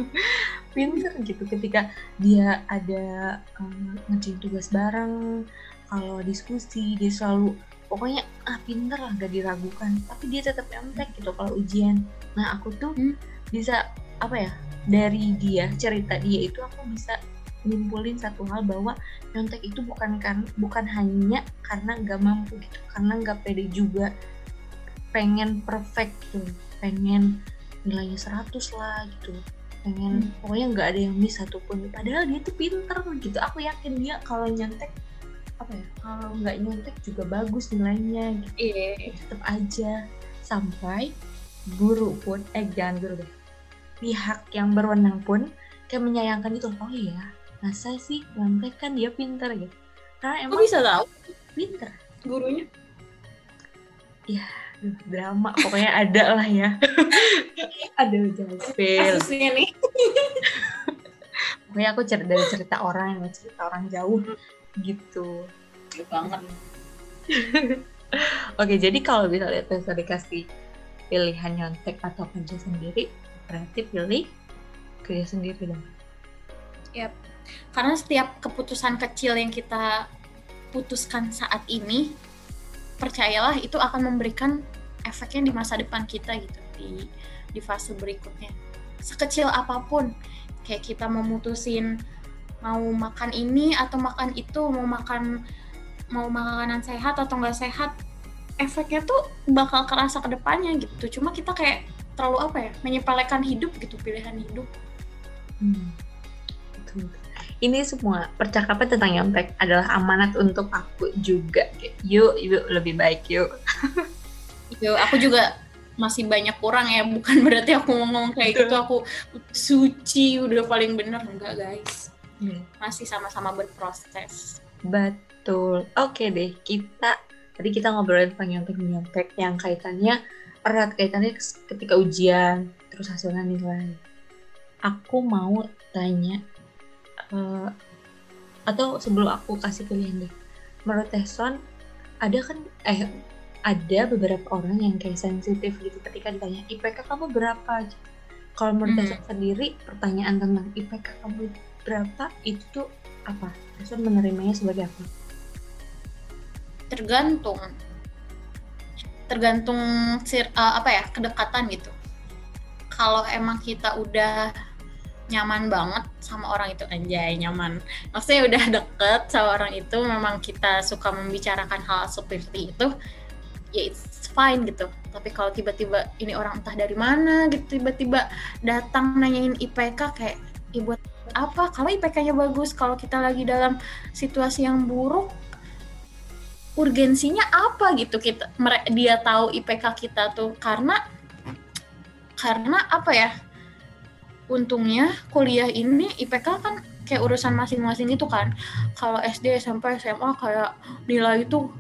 *laughs* pintar gitu ketika dia ada um, ngerjain tugas bareng kalau diskusi dia selalu pokoknya ah pinter lah gak diragukan. Tapi dia tetap nyontek gitu kalau ujian. Nah aku tuh hmm. bisa apa ya dari dia cerita dia itu aku bisa nyimpulin satu hal bahwa nyontek itu bukan kan bukan hanya karena nggak mampu gitu karena nggak pede juga pengen perfect tuh pengen nilainya 100 lah gitu pengen hmm. pokoknya nggak ada yang miss satupun. Padahal dia tuh pinter gitu. Aku yakin dia kalau nyontek apa ya kalau nggak nyontek juga bagus nilainya gitu. Iya. tetap aja. Sampai guru pun eh jangan guru deh. Pihak yang berwenang pun kayak menyayangkan itu oh iya masa sih nyontek kan dia pinter gitu. Karena emang oh, bisa tahu? pinter. Gurunya? Ya drama pokoknya ada lah ya. Ada Jaspil kasusnya nih. Pokoknya aku cerita dari cerita orang yang cerita orang jauh gitu. Banget. *laughs* Oke jadi kalau misalnya bisa dikasih pilihan nyontek atau kerja sendiri berarti pilih kerja sendiri dong. Yap. Karena setiap keputusan kecil yang kita putuskan saat ini, percayalah itu akan memberikan efeknya di masa depan kita gitu di di fase berikutnya. Sekecil apa pun, kayak kita memutusin mau makan ini atau makan itu, mau makan mau makanan sehat atau nggak sehat, efeknya tuh bakal kerasa ke depannya gitu. Cuma kita kayak terlalu apa ya, menyepelekan hidup gitu, pilihan hidup. Hmm. Ini semua percakapan tentang nyontek adalah amanat untuk aku juga. Yuk, yuk lebih baik yuk. yuk, aku juga masih banyak kurang ya, bukan *laughs* berarti aku ngomong kayak gitu aku suci udah paling bener enggak guys. Hmm. Masih sama-sama berproses. Betul. Oke deh, kita tadi kita ngobrolin tentang nyontek-nyontek yang kaitannya erat kaitannya ketika ujian terus hasilnya nilai. Aku mau tanya uh, atau sebelum aku kasih pilihan deh. Menurut Teson ada kan eh ada beberapa orang yang kayak sensitif gitu ketika ditanya IPK kamu berapa? kalau menurut hmm. Sendiri pertanyaan tentang IPK kamu berapa itu apa? Teson menerimanya sebagai apa? Tergantung. Tergantung sir, uh, apa ya kedekatan gitu. Kalau emang kita udah nyaman banget sama orang itu. Anjay nyaman. Maksudnya udah deket sama orang itu memang kita suka membicarakan hal seperti itu ya it's fine gitu. Tapi kalau tiba-tiba ini orang entah dari mana gitu tiba-tiba datang nanyain IPK kayak ya buat apa? Kalau IPK-nya bagus kalau kita lagi dalam situasi yang buruk urgensinya apa? Gitu kita dia tahu IPK kita tuh. Karena karena apa ya untungnya kuliah ini IPK kan kayak urusan masing-masing itu kan. Kalau SD SMP SMA kayak nilai itu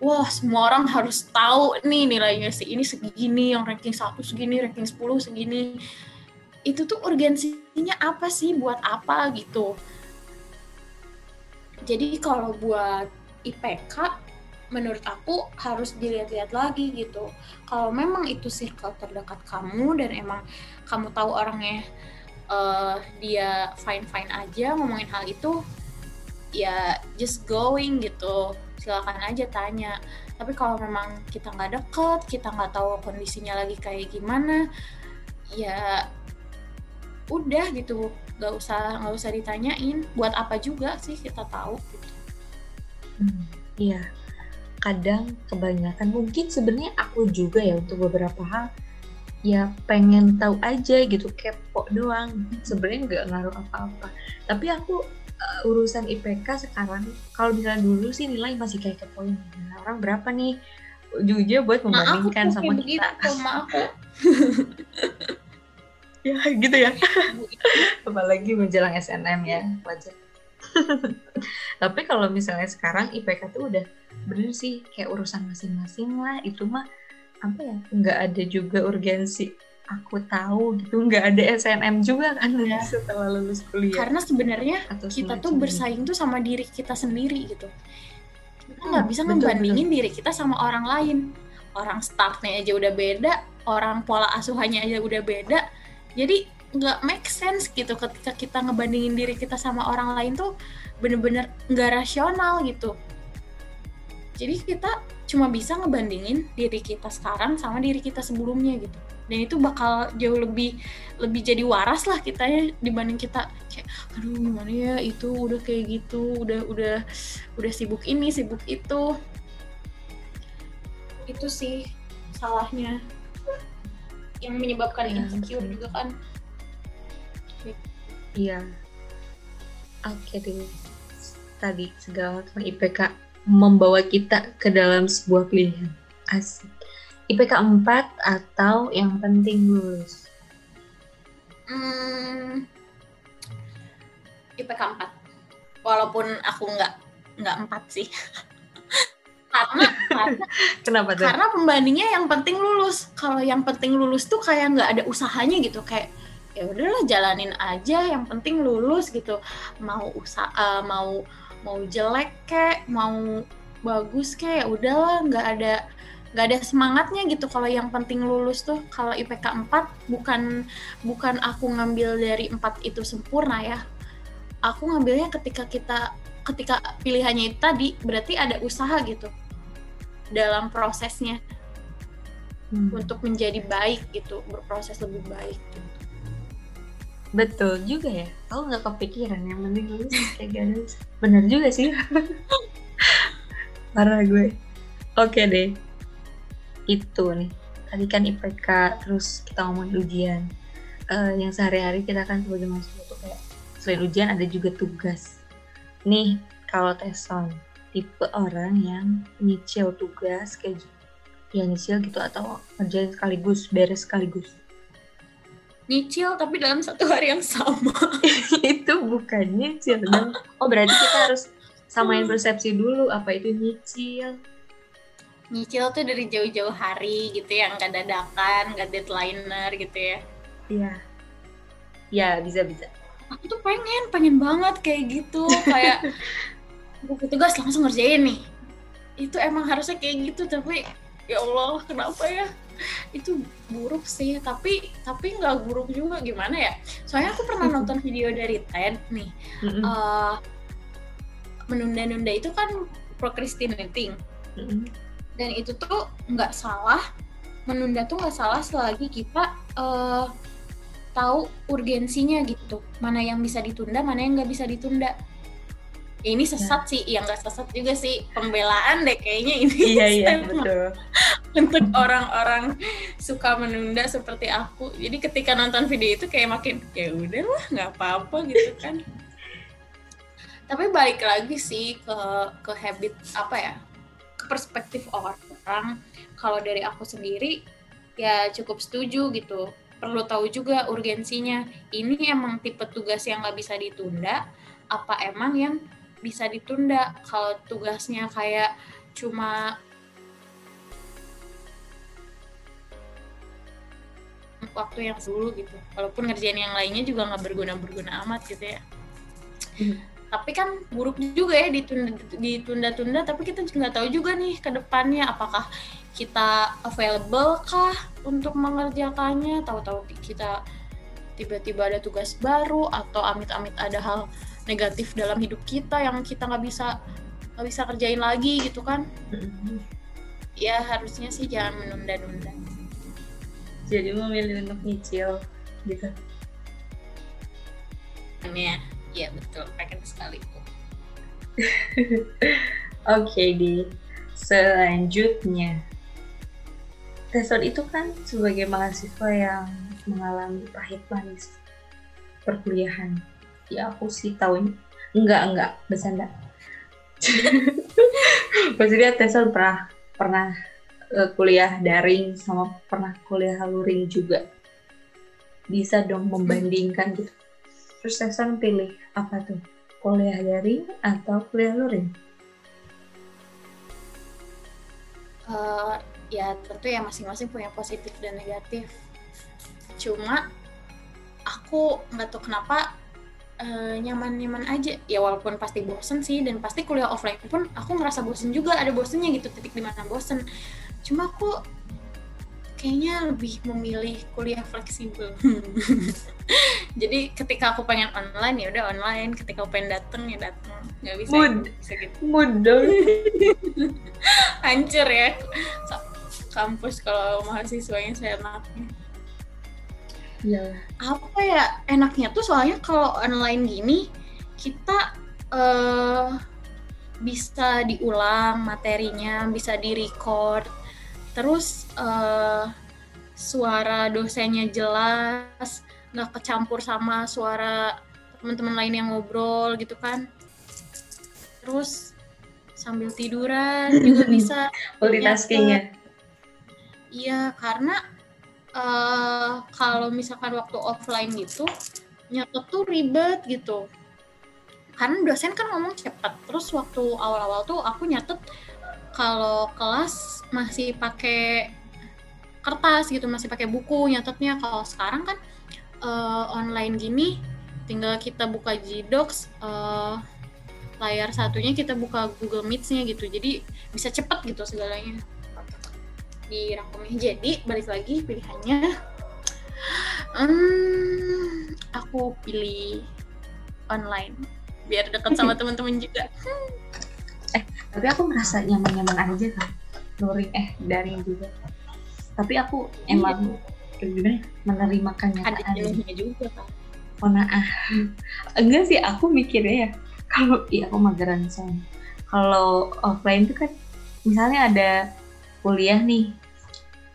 wah semua orang harus tahu nih nilainya si ini segini yang ranking satu segini ranking 10 segini. Itu tuh urgensinya apa sih? Buat apa gitu? Jadi kalau buat IPK menurut aku harus dilihat-lihat lagi gitu. Kalau memang itu circle terdekat kamu dan emang kamu tahu orangnya uh, dia fine fine aja ngomongin hal itu ya just going gitu. Silakan aja tanya. Tapi kalau memang kita nggak deket kita nggak tahu kondisinya lagi kayak gimana ya udah gitu. Nggak usah nggak usah ditanyain. Buat apa juga sih kita tahu gitu. Hmm, iya kadang kebanyakan. Mungkin sebenarnya aku juga ya untuk beberapa hal ya pengen tahu aja gitu kepo doang. Sebenarnya nggak ngaruh apa-apa. Tapi aku uh, urusan IPK sekarang kalau misalnya dulu sih nilai masih kayak kepoin nah, orang berapa nih? Ujung buat membandingkan sama kita. sama aku *laughs* ya gitu ya. Apalagi menjelang SNM ya wajar *laughs* tapi kalau misalnya sekarang IPK tuh udah bener sih kayak urusan masing-masing lah. Itu mah apa ya nggak ada juga urgensi aku tahu gitu. Nggak ada SNM juga kan ya. setelah lulus kuliah. Karena sebenarnya kita tuh bersaing tuh sama diri kita sendiri gitu. Kita nggak hmm, bisa ngebandingin diri kita sama orang lain. Orang startnya aja udah beda orang pola asuhannya aja udah beda. Jadi nggak make sense gitu ketika kita ngebandingin diri kita sama orang lain tuh bener-bener nggak rasional gitu. Jadi kita cuma bisa ngebandingin diri kita sekarang sama diri kita sebelumnya gitu. Dan itu bakal jauh lebih lebih jadi waras lah kita ya dibanding kita kayak aduh gimana ya itu udah kayak gitu udah udah udah sibuk ini sibuk itu. Itu sih salahnya. Yang menyebabkan ya, insecure juga kan iya oke deh tadi segala tentang IPK membawa kita ke dalam sebuah pilihan. Asik. IPK 4 atau yang penting lulus? Hmm, IPK 4. Walaupun aku nggak nggak 4 sih. 4. *laughs* karena karena *laughs* Kenapa tuh? karena pembandingnya yang penting lulus kalau yang penting lulus tuh kayak nggak ada usahanya gitu kayak ya udahlah jalanin aja yang penting lulus gitu mau usaha mau mau jelek kek mau bagus kek ya udahlah nggak ada nggak ada semangatnya gitu kalau yang penting lulus tuh kalau IPK 4 bukan bukan aku ngambil dari empat itu sempurna ya aku ngambilnya ketika kita ketika pilihannya itu tadi berarti ada usaha gitu dalam prosesnya Hmm. untuk menjadi baik gitu berproses lebih baik gitu. Betul juga ya. Aku nggak kepikiran yang penting lulus kayak gak Bener juga sih. *laughs* Parah gue. Oke deh. Itu nih. Tadi kan IPK, terus kita ngomongin ujian. Eh, yang sehari-hari kita kan sebagai mahasiswa tuh kayak selain ujian ada juga tugas. Nih, kalau Teson, tipe orang yang nyicil tugas kayak gitu. Ya nyicil gitu atau kerjain sekaligus, beres sekaligus. Nyicil tapi dalam satu hari yang sama *laughs* itu bukan nyicil dong. Oh berarti kita harus samain persepsi dulu apa itu nyicil. nyicil tuh dari jauh-jauh hari gitu yang gak dadakan gak deadlineer gitu ya Iya. Ya bisa bisa. aku tuh pengen pengen banget kayak gitu kayak *laughs* buku tugas langsung ngerjain nih itu emang harusnya kayak gitu tapi ya Allah kenapa ya itu buruk sih tapi tapi nggak buruk juga gimana ya soalnya aku pernah nonton *laughs* video dari TED nih Mm-mm. eh, menunda-nunda itu kan procrastinating Mm-mm. dan itu tuh nggak salah menunda tuh nggak salah selagi kita eh, tahu urgensinya gitu mana yang bisa ditunda mana yang nggak bisa ditunda Ya, ini sesat sih yang nggak sesat juga sih pembelaan deh kayaknya ini Iya iya *laughs* betul. Untuk orang-orang suka menunda seperti aku. Jadi ketika nonton video itu kayak makin ya udahlah nggak apa-apa gitu kan. Tapi balik lagi sih ke ke habit apa ya? Ke perspektif orang. Kalau dari aku sendiri ya cukup setuju gitu. Perlu tahu juga urgensinya. Ini emang tipe tugas yang nggak bisa ditunda. Apa emang yang bisa ditunda? Kalau tugasnya kayak cuma waktu yang dulu gitu walaupun ngerjain yang lainnya juga nggak berguna berguna amat gitu ya Hmm. tapi kan buruk juga ya ditunda ditunda-tunda tapi kita nggak tahu juga nih ke depannya apakah kita available kah untuk mengerjakannya tahu-tahu kita tiba-tiba ada tugas baru atau amit-amit ada hal negatif dalam hidup kita yang kita nggak bisa nggak bisa kerjain lagi gitu kan Mm-mm. ya harusnya sih jangan menunda-nunda Jadi memilih untuk nyicil gitu. ya iya betul pengen sekali *laughs* Oke di selanjutnya. Teson itu kan sebagai mahasiswa yang mengalami pahit manis perkuliahan. Ya aku sih tahu enggak enggak bercanda. *laughs* Maksudnya Teson pernah pernah eh, kuliah daring sama pernah kuliah luring juga. Bisa dong membandingkan gitu. Terus Teson pilih apa tuh? Kuliah daring atau kuliah luring? Eh, ya tentu ya masing-masing punya positif dan negatif cuma aku nggak tahu kenapa eh, nyaman-nyaman aja ya walaupun pasti bosen sih dan pasti kuliah offline pun aku ngerasa bosen juga ada bosennya gitu titik di mana bosen cuma aku kayaknya lebih memilih kuliah fleksibel. *laughs* Jadi ketika aku pengen online ya udah online. Ketika aku pengen dateng ya dateng. Nggak bisa Mood. nggak bisa gitu. Mood dong. *laughs* hancur ya. Ka- kampus kalau mahasiswanya saya enaknya Iya. apa ya enaknya tuh soalnya kalau online gini kita eh bisa diulang materinya bisa di record terus eh suara dosennya jelas nggak kecampur sama suara teman-teman lain yang ngobrol gitu kan terus sambil tiduran juga *laughs* bisa Multitasking ya. Iya, karena eh kalau misalkan waktu offline gitu, nyatet tuh ribet gitu. Karena dosen kan ngomong cepat. Terus waktu awal-awal tuh aku nyatet kalau kelas masih pakai kertas gitu masih pakai buku nyatetnya. Kalau sekarang kan uh, online gini tinggal kita buka Gdocs uh, layar satunya kita buka Google Meets-nya gitu. Jadi bisa cepet gitu segalanya. Dirangkumnya jadi balik lagi pilihannya. Hmm, aku pilih online. Biar dekat sama *laughs* teman-teman juga eh tapi aku merasa nyaman-nyaman aja kan luring eh daring juga. Tapi aku iya. emang gimana ya, menerima kenyataan. Ada juga kan oh nah enggak sih aku mikirnya ya kalau iya aku mageran soalnya. Kalau offline itu kan misalnya ada kuliah nih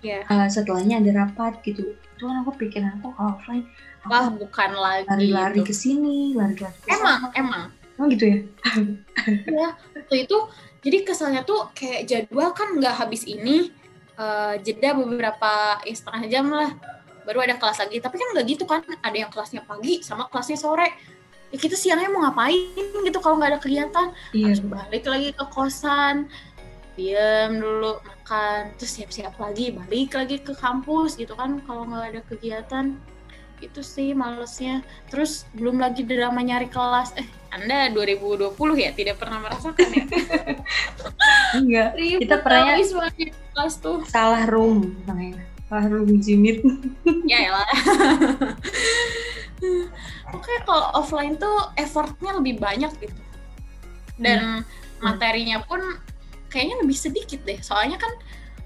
yeah. uh, setelahnya ada rapat gitu. Itu kan aku pikir aku kalau offline aku Wah, bukan lagi lari-lari ke sini lari-lari emang emang? Emang gitu ya? Ya waktu itu jadi kesannya tuh kayak jadwal kan nggak habis ini uh, jeda beberapa ya setengah jam lah baru ada kelas lagi. Tapi kan nggak gitu kan ada yang kelasnya pagi sama kelasnya sore. Ya kita siangnya mau ngapain gitu kalau nggak ada kegiatan? Iya. harus balik lagi ke kosan diam dulu makan terus siap-siap lagi balik lagi ke kampus gitu kan kalau nggak ada kegiatan. Itu sih malesnya. Terus belum lagi drama nyari kelas eh anda 2020 ya tidak pernah merasakan ya *laughs* enggak kita pernah kelas tuh salah room namanya salah room jimit *laughs* ya lah *laughs* Oke, kalau offline tuh effortnya lebih banyak gitu. Dan hmm. materinya pun kayaknya lebih sedikit deh. Soalnya kan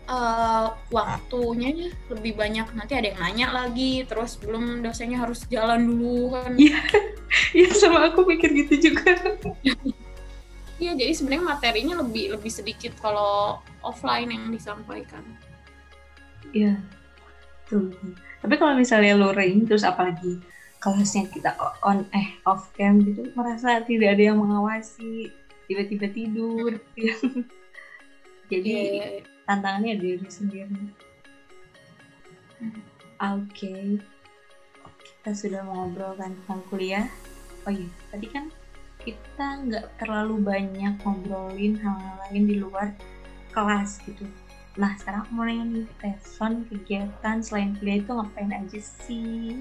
uh, waktunya lebih banyak. Nanti ada yang nanya lagi, terus belum dosennya harus jalan dulu kan. Iya, iya sama aku mikir gitu juga. Iya, jadi sebenarnya materinya lebih lebih sedikit kalau offline yang disampaikan. Iya, tuh. Tapi kalau misalnya luring, terus apalagi kelasnya kita on eh off cam gitu merasa tidak ada yang mengawasi tiba-tiba tidur gitu. *laughs* jadi yeah. Tantangannya diri sendiri. Oke. Okay. kita sudah mengobrol tentang kuliah. Oh iya tadi kan kita nggak terlalu banyak ngobrolin hal-hal lain di luar kelas gitu. Nah sekarang aku mau nanya nih Teson kegiatan selain kuliah itu ngapain aja sih?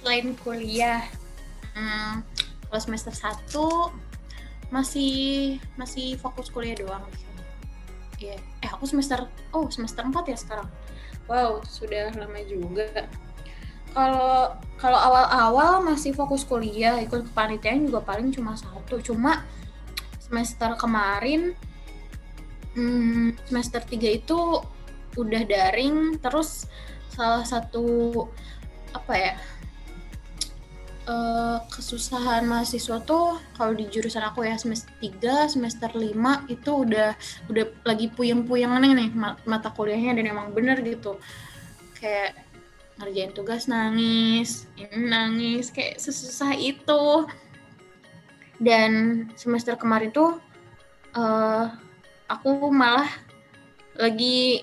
Selain kuliah hmm, kalau semester 1 masih masih fokus kuliah doang Iya, yeah. eh aku semester oh semester 4 ya sekarang. Wow, sudah lama juga. Kalau kalau awal-awal masih fokus kuliah, ikut kepanitiaan juga paling cuma satu. Cuma semester kemarin hmm, semester 3 itu udah daring terus salah satu apa ya uh, kesusahan mahasiswa tuh kalau di jurusan aku ya semester 3, semester 5 itu udah udah lagi puyeng-puyengan nih mata kuliahnya dan emang bener gitu. Kayak ngerjain tugas nangis, ini nangis, kayak sesusah itu. Dan semester kemarin tuh uh, aku malah lagi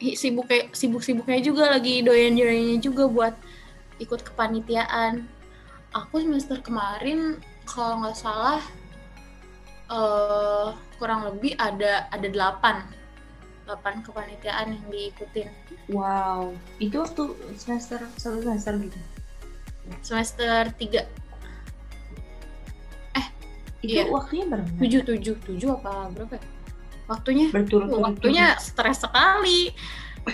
sibuk sibuk sibuknya juga lagi doyan doyannya juga buat ikut kepanitiaan aku semester kemarin kalau nggak salah uh, kurang lebih ada ada delapan delapan kepanitiaan yang diikutin. Wow, itu waktu semester satu semester gitu? Semester tiga. Eh, itu iya. waktunya berapa? Tujuh tujuh tujuh apa berapa? Ya? Waktunya? Berturut Waktunya stres sekali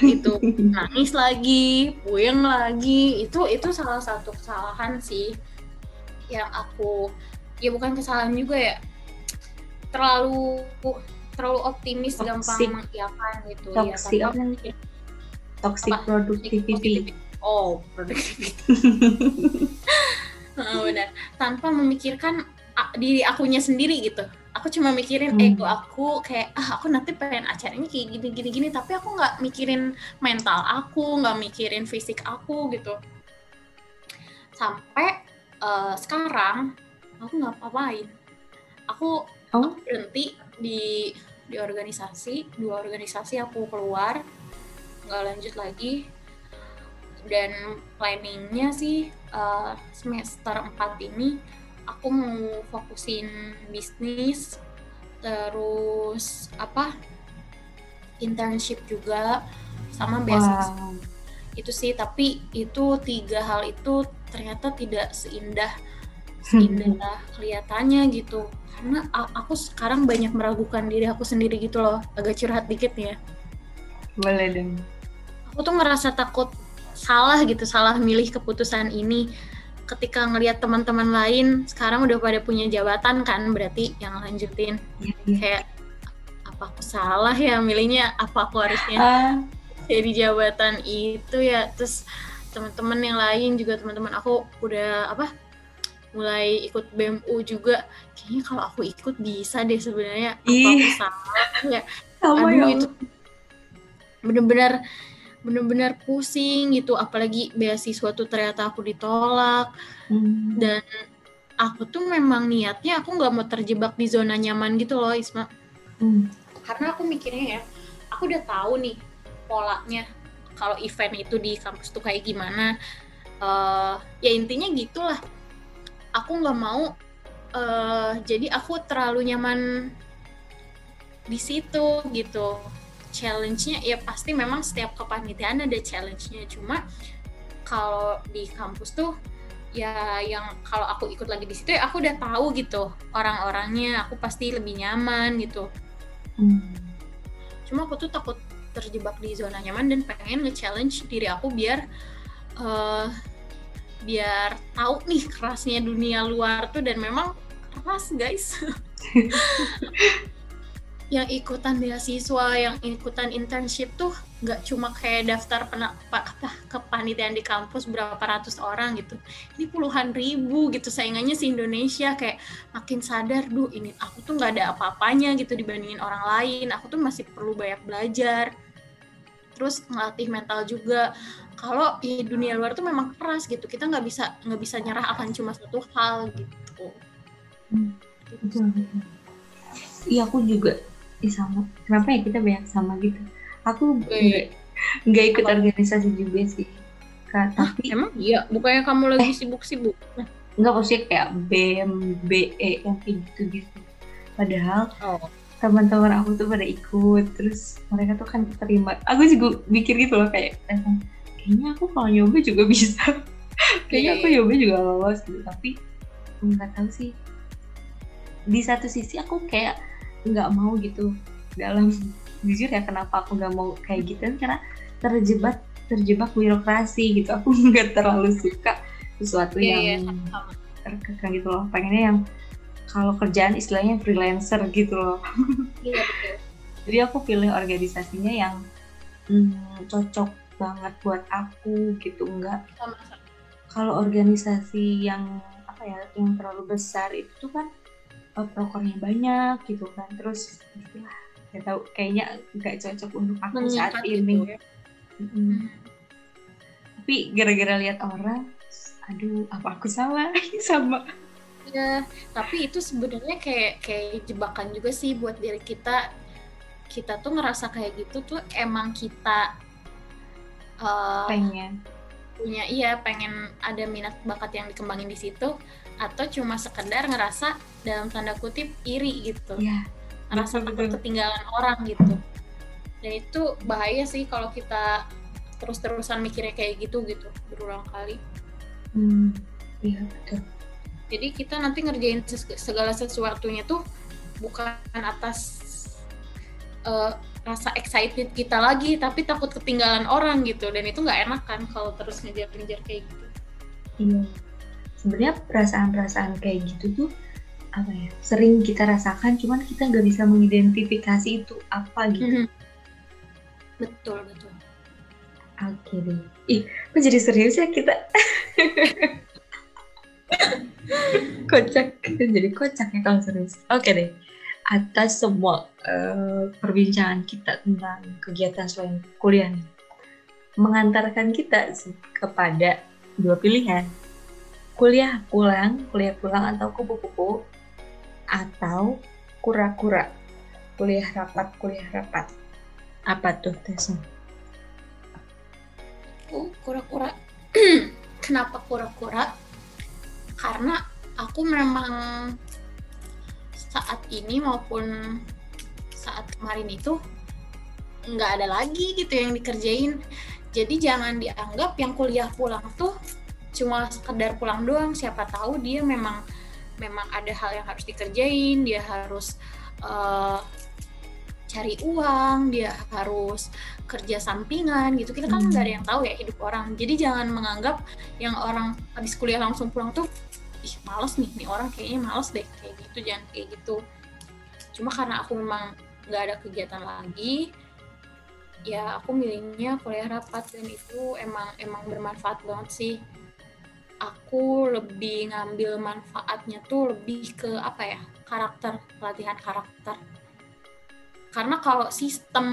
itu nangis lagi puyeng lagi. Itu itu salah satu kesalahan sih yang aku ya bukan kesalahan juga ya. Terlalu terlalu optimis toxic. gampang mengiyakan gitu toxic ya toxic apa? productivity. Oh productivity. *laughs* Oh, benar tanpa memikirkan diri akunya sendiri gitu aku cuma mikirin hmm. ego aku kayak ah aku nanti pengen acaranya kayak gini gini gini tapi aku nggak mikirin mental aku nggak mikirin fisik aku gitu sampai uh, sekarang aku nggak apa-apain aku, oh. aku berhenti di di organisasi dua organisasi aku keluar nggak lanjut lagi dan planningnya sih uh, semester 4 ini aku mau fokusin bisnis terus apa internship juga sama beasiswa Wow. itu sih tapi itu tiga hal itu ternyata tidak seindah seindah *laughs* kelihatannya gitu karena aku sekarang banyak meragukan diri aku sendiri gitu loh agak curhat dikit nih ya Boleh dong. aku tuh ngerasa takut salah gitu salah milih keputusan ini ketika ngelihat teman-teman lain sekarang udah pada punya jabatan kan berarti yang lanjutin. Iya. kayak apa aku salah ya milihnya? Apa aku harusnya Ah, jadi jabatan itu ya? Terus teman-teman yang lain juga teman-teman aku udah apa mulai ikut BMU juga. Kayaknya kalau aku ikut bisa deh sebenarnya. Apa aku salah ya? Sama aduh ya itu bener-bener bener-bener pusing gitu apalagi beasiswa tuh ternyata aku ditolak. Hmm. dan aku tuh memang niatnya aku nggak mau terjebak di zona nyaman gitu loh Isma. Hmm. karena aku mikirnya ya aku udah tahu nih polanya kalau event itu di kampus tuh kayak gimana. Eh, ya intinya gitulah. Aku nggak mau eh, jadi aku terlalu nyaman di situ gitu challenge-nya ya pasti memang setiap kepanitiaan ada challenge-nya. Cuma kalau di kampus tuh ya yang kalau aku ikut lagi di situ ya aku udah tahu gitu orang-orangnya aku pasti lebih nyaman gitu. Hmm. cuma aku tuh takut terjebak di zona nyaman dan pengen nge-challenge diri aku biar eh biar tahu nih kerasnya dunia luar tuh dan memang keras guys *laughs* yang ikutan beasiswa yang ikutan internship tuh nggak cuma kayak daftar pena, pa- apa kepanitiaan di kampus berapa ratus orang gitu. Ini puluhan ribu gitu saingannya si Indonesia. Kayak makin sadar duh ini aku tuh nggak ada apa-apanya gitu dibandingin orang lain. Aku tuh masih perlu banyak belajar. Terus ngelatih mental juga. Kalau di dunia luar tuh memang keras gitu. Kita nggak bisa nggak bisa nyerah akan cuma satu hal gitu. Hmm. Betul. Iya aku juga Ih, sama. Kenapa ya kita banyak sama gitu? Aku Eh, nggak nggak ikut apa? organisasi juga sih. Kak, tapi emang iya bukannya kamu lagi sibuk-sibuk nah, nggak maksudnya kayak BEM, BE yang kayak gitu gitu. Padahal oh teman-teman aku tuh pada ikut, terus mereka tuh kan terima. Aku juga mikir gitu loh kayak, "Eh, kayaknya aku kalau nyoba juga *laughs* bisa. kayaknya aku iya. nyoba juga lolos gitu. Tapi nggak tahu sih. Di satu sisi aku kayak nggak mau gitu. Dalam jujur ya kenapa aku nggak mau kayak gitu? Karena terjebak terjebak birokrasi gitu. Aku *laughs* nggak terlalu suka sesuatu Iya, iya, yang sama-sama. terkekang gitu loh. Pengennya yang kalau kerjaan istilahnya freelancer gitu loh. *laughs* Iya betul. Jadi aku pilih organisasinya yang hmm, cocok banget buat aku gitu. Enggak kalau organisasi yang apa ya yang terlalu besar itu tuh kan prokernya banyak gitu kan. Terus itulah gak tahu kayaknya nggak cocok untuk aku saat mengikat ini. gitu ya. Hmm. tapi gara-gara lihat orang aduh apa aku salah? *laughs* Sama. Ya, tapi itu sebenarnya kayak kayak jebakan juga sih buat diri kita. Kita tuh ngerasa kayak gitu tuh emang kita uh, pengen. punya iya pengen ada minat bakat yang dikembangin di situ atau cuma sekedar ngerasa dalam tanda kutip iri gitu. ya Ngerasa betul, takut ketinggalan orang gitu. Dan itu bahaya sih kalau kita terus-terusan mikirnya kayak gitu gitu berulang kali. hmm, iya betul Jadi kita nanti ngerjain segala sesuatunya tuh bukan atas eh, rasa excited kita lagi, tapi takut ketinggalan orang gitu. Dan itu nggak enak kan kalau terus ngejar-ngejar kayak gitu. Iya. Sebenarnya perasaan-perasaan kayak gitu tuh apa ya sering kita rasakan, cuman kita nggak bisa mengidentifikasi itu apa gitu. Betul betul. Oke deh. Ih, kok jadi serius ya kita? *laughs* kocak, jadi kocak ya kalau serius. Oke deh. Atas semua eh, perbincangan kita tentang kegiatan selain kuliah nih, mengantarkan kita kepada dua pilihan. Kuliah pulang, kuliah pulang atau kupu-kupu, atau kura-kura. Kuliah rapat, kuliah rapat. Apa tuh tesnya? Aku kura-kura. *clears throat* Kenapa kura-kura? Karena aku memang saat ini maupun saat kemarin itu nggak ada lagi gitu yang dikerjain jadi jangan dianggap yang kuliah pulang tuh cuma sekedar pulang doang siapa tahu dia memang memang ada hal yang harus dikerjain dia harus uh, cari uang dia harus kerja sampingan gitu. Kita kan nggak ada yang tahu ya hidup orang. Jadi jangan menganggap yang orang habis kuliah langsung pulang tuh ih males nih nih orang kayaknya males deh kayak gitu jangan kayak gitu. Cuma karena aku memang nggak ada kegiatan lagi ya aku milihnya kuliah rapat dan itu emang emang bermanfaat banget sih aku lebih ngambil manfaatnya tuh lebih ke apa ya karakter pelatihan karakter. Karena kalau sistem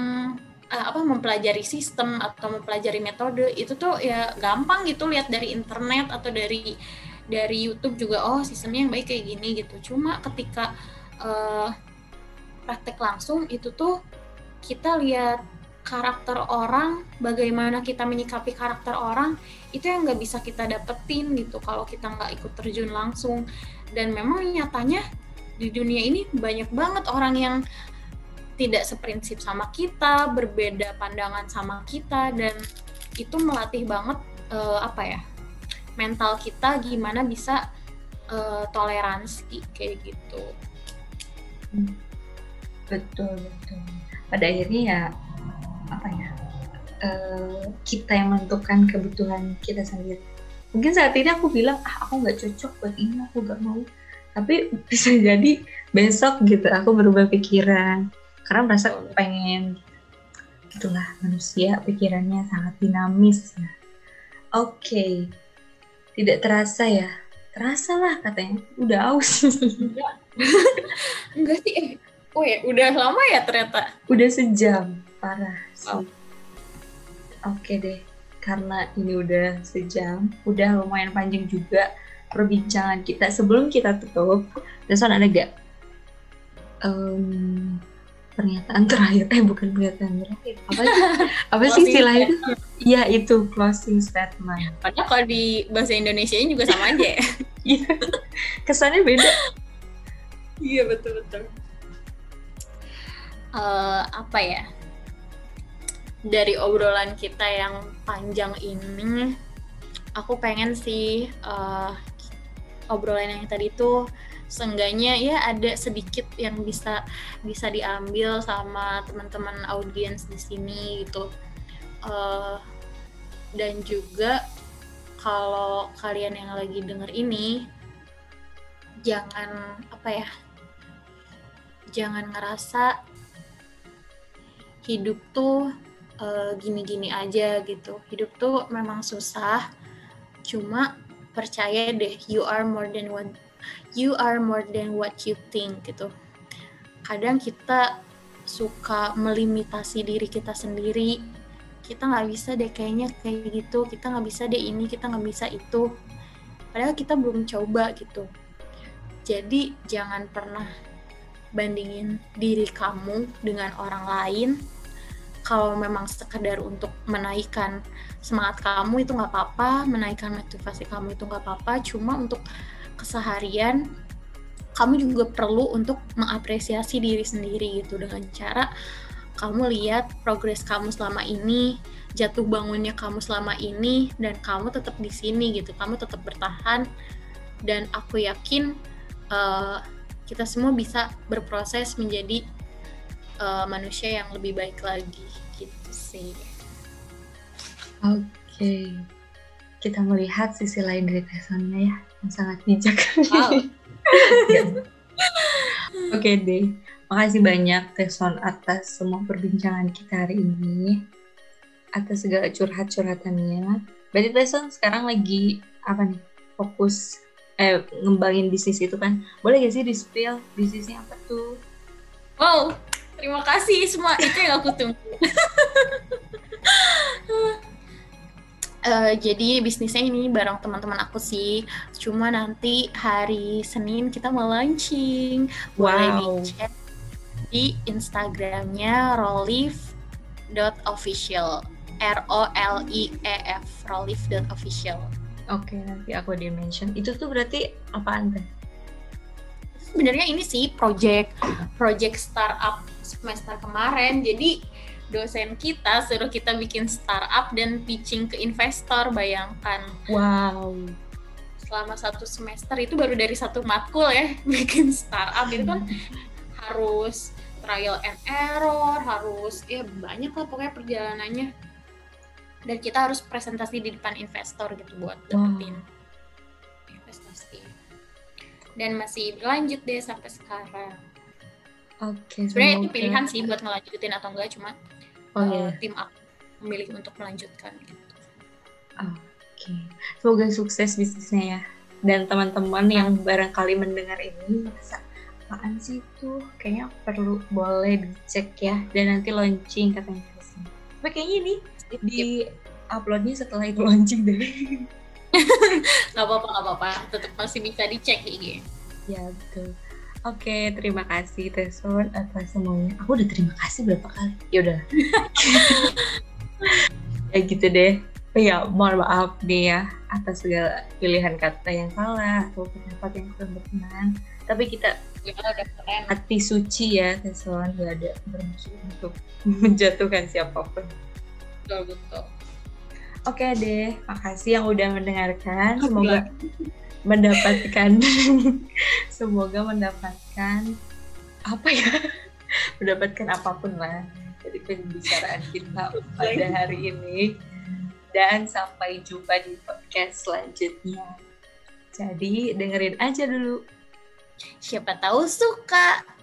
uh, apa mempelajari sistem atau mempelajari metode itu tuh ya gampang gitu lihat dari internet atau dari dari YouTube juga oh sistemnya yang baik kayak gini gitu. Cuma ketika uh, praktek langsung itu tuh kita lihat karakter orang, bagaimana kita menyikapi karakter orang, itu yang nggak bisa kita dapetin gitu kalau kita nggak ikut terjun langsung. Dan memang nyatanya di dunia ini banyak banget orang yang tidak seprinsip sama kita, berbeda pandangan sama kita, dan itu melatih banget uh, apa ya mental kita gimana bisa uh, toleransi kayak gitu. Hmm. Betul betul. Pada akhirnya ya apa ya uh, kita yang menentukan kebutuhan kita sendiri. Mungkin saat ini aku bilang ah aku nggak cocok buat ini aku nggak mau. Tapi *laughs* bisa jadi besok gitu aku berubah pikiran. Karena merasa pengen itulah manusia pikirannya sangat dinamis ya. oke okay. tidak terasa ya? Terasa lah katanya udah aus. Enggak. *laughs* Sih eh oh ya udah lama ya ternyata? Udah sejam parah Oh. Oke deh, karena ini udah sejam, udah lumayan panjang juga perbincangan kita. Sebelum kita tutup, Deson ada gak um, pernyataan terakhir? Eh bukan pernyataan terakhir. Apa sih? *laughs* Apa sih istilah itu? Iya itu closing statement. Padahal kalau di bahasa Indonesia juga sama aja ya. *laughs* Iya. Kesannya beda. Iya betul betul. Uh, apa ya? Dari obrolan kita yang panjang ini aku pengen sih uh, obrolan yang tadi tuh seenggaknya ya ada sedikit yang bisa bisa diambil sama teman-teman audiens di sini gitu. Uh, dan juga kalau kalian yang lagi denger ini jangan apa ya jangan ngerasa hidup tuh gini-gini uh, aja gitu. Hidup tuh memang susah, cuma percaya deh you are more than what you are more than what you think gitu. Kadang kita suka melimitasi diri kita sendiri. Kita nggak bisa deh kayaknya kayak gitu. Kita nggak bisa deh ini, kita nggak bisa itu. Padahal kita belum coba gitu. Jadi jangan pernah bandingin diri kamu dengan orang lain kalau memang sekedar untuk menaikkan semangat kamu itu nggak apa-apa, menaikkan motivasi kamu itu nggak apa-apa, cuma untuk keseharian kamu juga perlu untuk mengapresiasi diri sendiri gitu. Dengan cara kamu lihat progres kamu selama ini, jatuh bangunnya kamu selama ini dan kamu tetap di sini gitu, kamu tetap bertahan dan aku yakin uh, kita semua bisa berproses menjadi uh, manusia yang lebih baik lagi gitu sih. Oke, okay. kita melihat sisi lain dari Tessonnya ya, yang sangat bijak. Wow. *laughs* Oke okay deh, makasih banyak Tesson atas semua perbincangan kita hari ini, atas segala curhat-curhatannya. Berarti Tesson sekarang lagi apa nih? Fokus eh ngembangin bisnis itu kan? Boleh gak sih di spill bisnisnya apa tuh? Wow, Terima kasih semua itu yang aku tunggu. uh, *laughs* jadi bisnisnya ini bareng teman-teman aku sih. Cuma nanti hari Senin kita mau launching. Boleh wow. dicek di Instagramnya rolif.official. R O L I E F rolif.official. Oke, okay, nanti aku di mention. Itu tuh berarti apaan teh? sebenarnya ini sih project project startup semester kemarin. Jadi dosen kita suruh kita bikin startup dan pitching ke investor. Bayangkan. Wow. Selama satu semester itu baru dari satu matkul ya *laughs* bikin startup itu kan harus trial and error, harus ya banyak lah pokoknya perjalanannya. Dan kita harus presentasi di depan investor gitu buat dapetin investasi. Dan masih berlanjut deh sampai sekarang. Oke. Sebenarnya itu pilihan sih buat ngelanjutin atau enggak, cuma Oh uh, iya. tim aku memilih untuk melanjutkan gitu. Oke. Semoga sukses bisnisnya ya. Dan teman-teman yang barangkali mendengar ini merasa apaan sih itu? Kayaknya perlu boleh dicek ya. Dan nanti launching katanya. Tapi kayaknya ini di uploadnya setelah itu launching deh. *laughs* Nggak apa-apa, nggak apa-apa. Tetap masih bisa dicek IG. ya betul. Oke, terima kasih Teson atas semuanya. Aku udah terima kasih berapa kali? Ya udah. *laughs* ya gitu deh. Ya, mohon maaf nih ya atas segala pilihan kata yang salah atau pendapat yang kurang berkenan. Tapi kita Ya udah hati suci ya, Teson. Gak ada bermaksud untuk *laughs* menjatuhkan siapa pun. Betul, betul. Oke deh, makasih yang udah mendengarkan. Semoga mendapatkan. *laughs* Semoga mendapatkan apa ya? *laughs* Mendapatkan apa pun lah dari pembicaraan kita pada hari ini. Dan sampai jumpa di podcast selanjutnya. Jadi dengerin aja dulu. Siapa tahu suka.